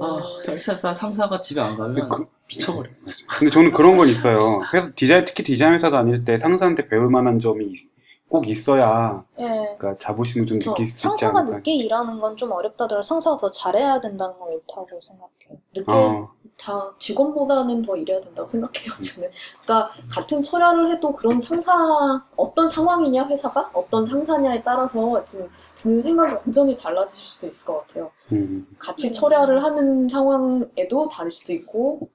아, 회사 상사가 집에 안 가면 그- 미쳐버려. 근데 저는 그런 건 있어요. 그래서 디자인 특히 디자인 회사 다닐 때 상사한테 배울 만한 점이 있- 꼭 있어야 예. 그러니까 자부심을 좀. 느낄 수 있지 상사가 않을까. 늦게 일하는 건 좀 어렵다더라. 상사가 더 잘해야 된다는 건 옳다고 생각해요. 늦게 어, 다 직원보다는 더 일해야 된다고 생각해요, 저는. 그러니까 같은 철야를 해도 그런 상사, 어떤 상황이냐, 회사가? 어떤 상사냐에 따라서 지금 드는 생각이 완전히 달라질 수도 있을 것 같아요. 음. 같이 철야를 하는 상황에도 다를 수도 있고,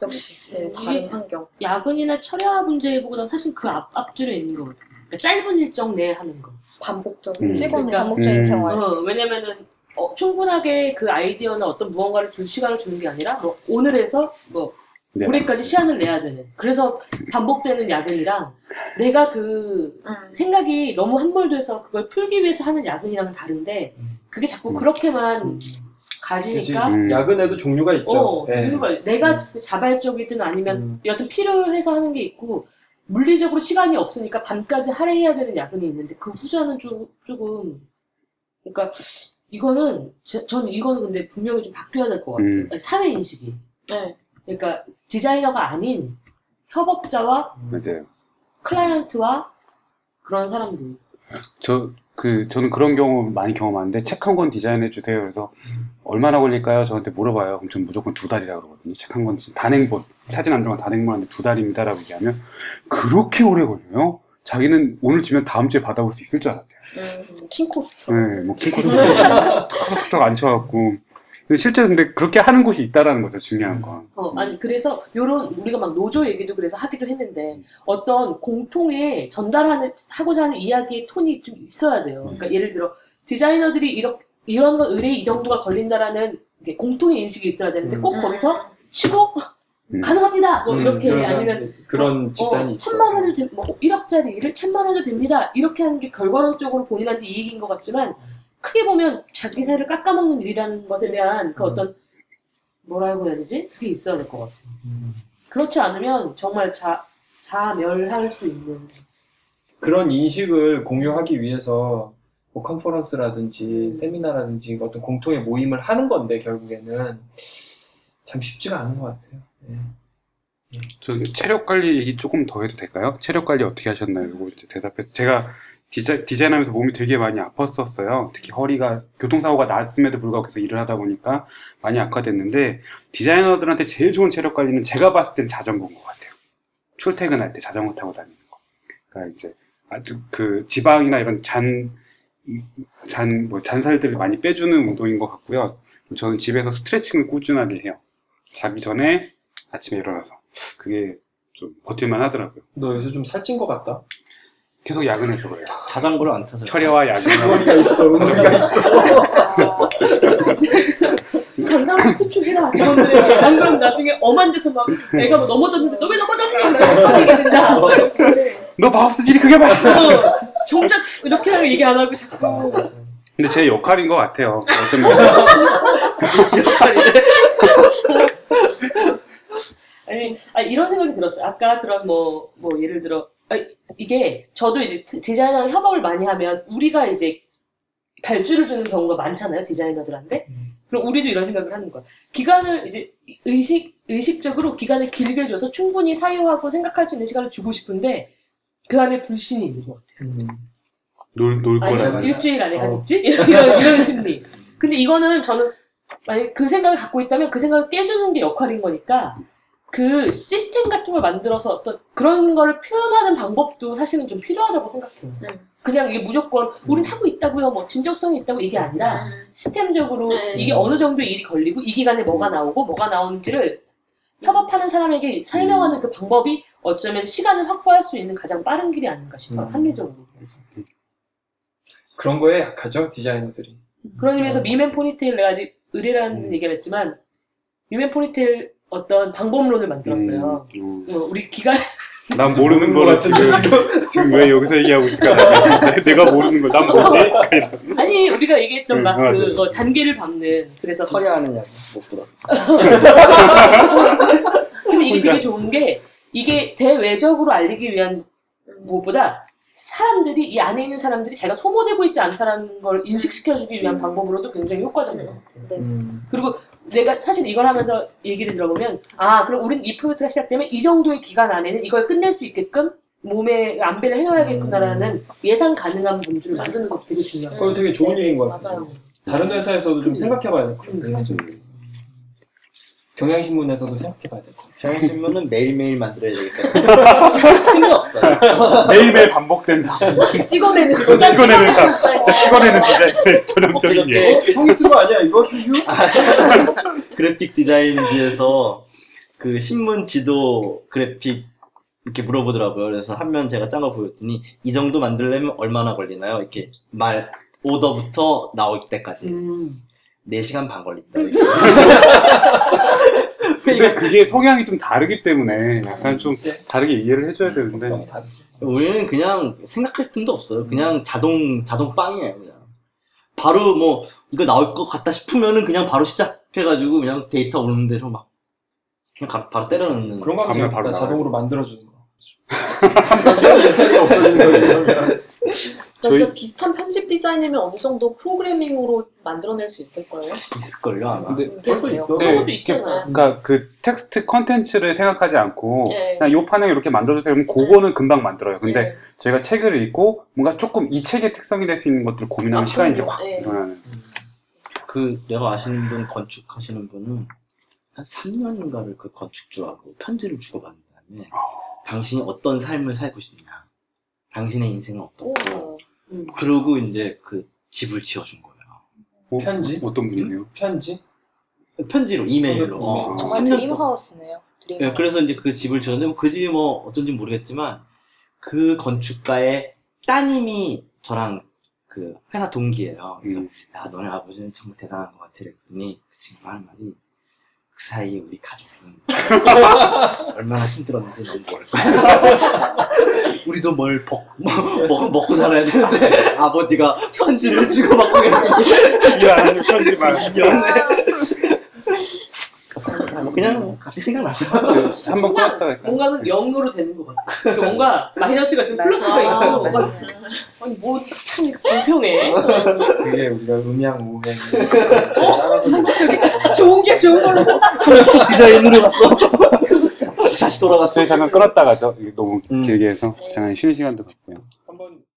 역시, 네, 다른 환경. 야근이나 철야 문제보다 사실 그 앞, 앞줄에 있는 거 같아요. 그러니까 짧은 일정 내에 하는 거. 반복적인 음. 찍어내는 그러니까- 반복적인 음. 생활. 어, 왜냐면은 어, 충분하게 그 아이디어나 어떤 무언가를 줄 시간을 주는 게 아니라 뭐 오늘에서 뭐 네. 올해까지 시간을 내야 되는. 그래서 반복되는 야근이랑 내가 그 음. 생각이 너무 함몰돼서 그걸 풀기 위해서 하는 야근이랑은 다른데 그게 자꾸 음. 그렇게만. 가지니까 음. 야근에도 종류가 있죠. 어, 예. 종류가 내가 진짜 자발적이든 아니면 음. 여튼 필요해서 하는 게 있고 물리적으로 시간이 없으니까 밤까지 할애해야 되는 야근이 있는데 그 후자는 좀, 조금 그러니까 이거는 제- 저는 이거는 근데 분명히 좀 바뀌어야 될 것 같아요. 음. 아니, 사회 인식이. 네. 그러니까 디자이너가 아닌 협업자와 맞아요. 클라이언트와 그런 사람들. 저, 그, 저는 그런 경우 많이 경험하는데, 책 한 권 디자인해 주세요. 그래서, 얼마나 걸릴까요? 저한테 물어봐요. 그럼 전 무조건 두 달이라고 그러거든요. 책 한 권, 단행본. 사진 안 들어간 단행본인데 두 달입니다라고 얘기하면, 그렇게 오래 걸려요? 자기는 오늘 주면 다음 주에 받아볼 수 있을 줄 알았대요. 음, 킹코스처럼. 네, 뭐, 킹코스 탁탁탁 앉혀갖고. 근데 실제 근데 그렇게 하는 곳이 있다라는 거죠, 중요한 건. 어, 아니, 그래서, 요런, 우리가 막 노조 얘기도 그래서 하기도 했는데, 어떤 공통의 전달하는, 하고자 하는 이야기의 톤이 좀 있어야 돼요. 그러니까 예를 들어, 디자이너들이 이렇게, 이런 거 의뢰 이 정도가 걸린다라는 이게 공통의 인식이 있어야 되는데, 꼭 음. 거기서 쉬고, 음. 가능합니다! 뭐, 음, 이렇게, 그런 아니면, 사람들, 그런 집단이 어, 있어. 천만 대- 뭐, 1억짜리 일을 천만 원을 됩니다! 이렇게 하는 게 결과론적으로 본인한테 이익인 것 같지만, 크게 보면 자기 살을 깎아먹는 일이라는 것에 대한 그 음. 어떤, 뭐라고 해야 되지? 그게 있어야 될 것 같아요. 음. 그렇지 않으면 정말 자, 자멸할 수 있는. 그런 인식을 공유하기 위해서 뭐 컨퍼런스라든지 세미나라든지 어떤 공통의 모임을 하는 건데 결국에는 참 쉽지가 않은 것 같아요. 예. 저 체력 관리 얘기 조금 더 해도 될까요? 체력 관리 어떻게 하셨나요? 이거 이제 대답해. 제가 디자, 디자인하면서 몸이 되게 많이 아팠었어요. 특히 허리가 교통사고가 났음에도 불구하고 계속 일을 하다 보니까 많이 악화됐는데 디자이너들한테 제일 좋은 체력 관리는 제가 봤을 땐 자전거인 것 같아요. 출퇴근할 때 자전거 타고 다니는 거. 그러니까 이제 아주 그 지방이나 이런 잔, 잔, 뭐 잔살들을 많이 빼주는 운동인 것 같고요. 저는 집에서 스트레칭을 꾸준하게 해요. 자기 전에 아침에 일어나서. 그게 좀 버틸만 하더라고요. 너 요새 좀 살찐 것 같다. 계속 야근해서 그래요. 자전거를 안 타서. 철야와 야근. 의미가 있어, 의미가 있어. 강남 직원들에게 안 그러면 나중에 엄한 데서 막 내가 뭐 넘어졌는데 너 왜 넘어졌냐 된다 이렇게 너 마우스 질이 크게 봐. 어, 정작 이렇게 하면 얘기 안 하고 자꾸 근데 제 역할인 것 같아요. 어떤 면. 아니, 아, 이런 생각이 들었어요. 아까 그런 뭐, 뭐, 예를 들어, 아, 이게, 저도 이제 디- 디자이너랑 협업을 많이 하면, 우리가 이제 발주를 주는 경우가 많잖아요, 디자이너들한테. 그럼 우리도 이런 생각을 하는 거야. 기간을 이제 의식, 의식적으로 기간을 길게 줘서 충분히 사유하고 생각할 수 있는 시간을 주고 싶은데, 그 안에 불신이 있는 것 같아요. 놀, 놀 아니, 거라. 맞아. 일주일 안에 어. 하겠지? 이런, 이런 심리. 근데 이거는 저는, 만약 그 생각을 갖고 있다면 그 생각을 깨주는 게 역할인 거니까, 그 시스템 같은 걸 만들어서 어떤 그런 거를 표현하는 방법도 사실은 좀 필요하다고 생각해요. 네. 그냥 이게 무조건 우린 하고 있다고요, 뭐 진정성이 있다고 이게 아니라 시스템적으로 네. 이게 어느 정도 일이 걸리고 이 기간에 뭐가 나오고 뭐가 나오는지를 협업하는 사람에게 설명하는 그 방법이 어쩌면 시간을 확보할 수 있는 가장 빠른 길이 아닌가 싶어요, 음. 합리적으로. 그런 거에 약하죠, 디자이너들이. 그런 의미에서 미맨 포니테일 내가 아직 의뢰라는 얘기를 했지만 미맨 포니테일 어떤 방법론을 만들었어요. 음, 어, 우리 기간 난 모르는 거 거를 같은데, 지금, 지금 왜 여기서 얘기하고 있을까? 나- 내가 모르는 거, 난 뭐지? 아니 우리가 얘기했던 음, 막 맞아요. 그 어, 단계를 밟는 그래서 처리하는 약 못 들어. 근데 이게. 되게 좋은 게 이게 대외적으로 알리기 위한 무엇보다 사람들이 이 안에 있는 사람들이 자기가 소모되고 있지 않다는 걸 인식시켜주기 위한 방법으로도 굉장히 같아요. 네. 음. 그리고 내가 사실 이걸 하면서 얘기를 들어보면 아 그럼 우린 이 프로젝트가 시작되면 이 정도의 기간 안에는 이걸 끝낼 수 있게끔 몸에 안배를 해놔야겠구나라는 예상 가능한 분들을 만드는 것도 되게 중요해요. 그거 되게 좋은 일인 것 같아요. 맞아요. 다른 회사에서도 좀 생각해봐야 될것 음. 같아요. 경향신문에서도 생각해봐야 될 것 같아요. 경향신문은 매일매일 만들어야 되겠다. 틈이 없어요. 매일매일 반복된 사. 찍어내는 진짜 찍어내는 사. 진짜 진짜 찍어내는 디자인 전형적인 예. 쓴거 아니야, 이거? 휴휴? 그래픽 디자인지에서 그 신문 지도 그래픽 이렇게 물어보더라고요. 그래서 한 면 제가 짠 거 보였더니 이 정도 만들려면 얼마나 걸리나요? 이렇게 말 오더부터 나올 때까지 음. 4시간 반 걸린다. 근데 그게 성향이 좀 다르기 때문에 약간 좀 다르게 이해를 해줘야 되는데. 다르지. 우리는 그냥 생각할 틈도 없어요. 그냥 자동 자동 빵이에요. 그냥 바로 뭐 이거 나올 것 같다 싶으면은 그냥 바로 시작해가지고 그냥 데이터 오는 대로 막 그냥 가- 바로 때려넣는. 그런 거 하면 가면 재밌다. 바로 자동으로 만들어주는 거. 연착이 없어지는 거지, 저희- 비슷한 편집 디자인이면 어느 정도 프로그래밍으로 만들어낼 수 있을 거예요. 있을걸요 아마. 근데 벌써 있어. 네. 있잖아. 그러니까 그 텍스트 컨텐츠를 생각하지 않고 네. 그냥 요 판에 이렇게 만들어주세요. 그럼 그거는 금방 만들어요. 근데 네. 저희가 책을 읽고 뭔가 조금 이 책의 특성이 될 수 있는 것들을 고민하면 아, 시간이 이제. 확 네. 일어나는. 그 내가 아시는 분 건축하시는 분은 한 3년인가를 그 건축주하고 편지를 주고받은 다음에 당신이 어떤 삶을 살고 싶냐 당신의 인생은 어떻고 오. 음. 그러고 이제 그 집을 지어준 거예요 어, 편지? 어떤 분이세요? 편지? 편지로 이메일로 어, 이메일. 정말 3년 동안. 드림하우스네요. 드림하우스. 예, 그래서 이제 그 집을 지었는데 뭐 그 집이 뭐 어떤지 모르겠지만 그 건축가의 따님이 저랑 그 회사 동기예요 그래서 음. 야, 너네 아버지는 정말 대단한 것 같아. 그랬더니 그 친구가 하는 말이 그 사이에 우리 가족은 얼마나 힘들었는지 넌 모를까. 우리도 뭘 먹, 먹, 먹, 먹고 살아야 되는데 아버지가 편지를 주고받고 계시니 일하는 편지만. 미안해. 그냥 갑자기 생각났어. 한번 끊었다 할까요? 뭔가는 0으로 되는 것 같아. 그러니까 뭔가 마이너스가 있으면 플러스가 있고, 아, 뭔가, 네. 아니, 뭐, 참 불평해. 그게 우리가 음양 우행. 어? 좋은 게 좋은 걸로 디자인으로 갔어. 다시 돌아갔어. 저희 잠깐 끊었다가죠. 이게 너무 음. 길게 해서 잠깐 쉬는 시간도 갖고요. 한번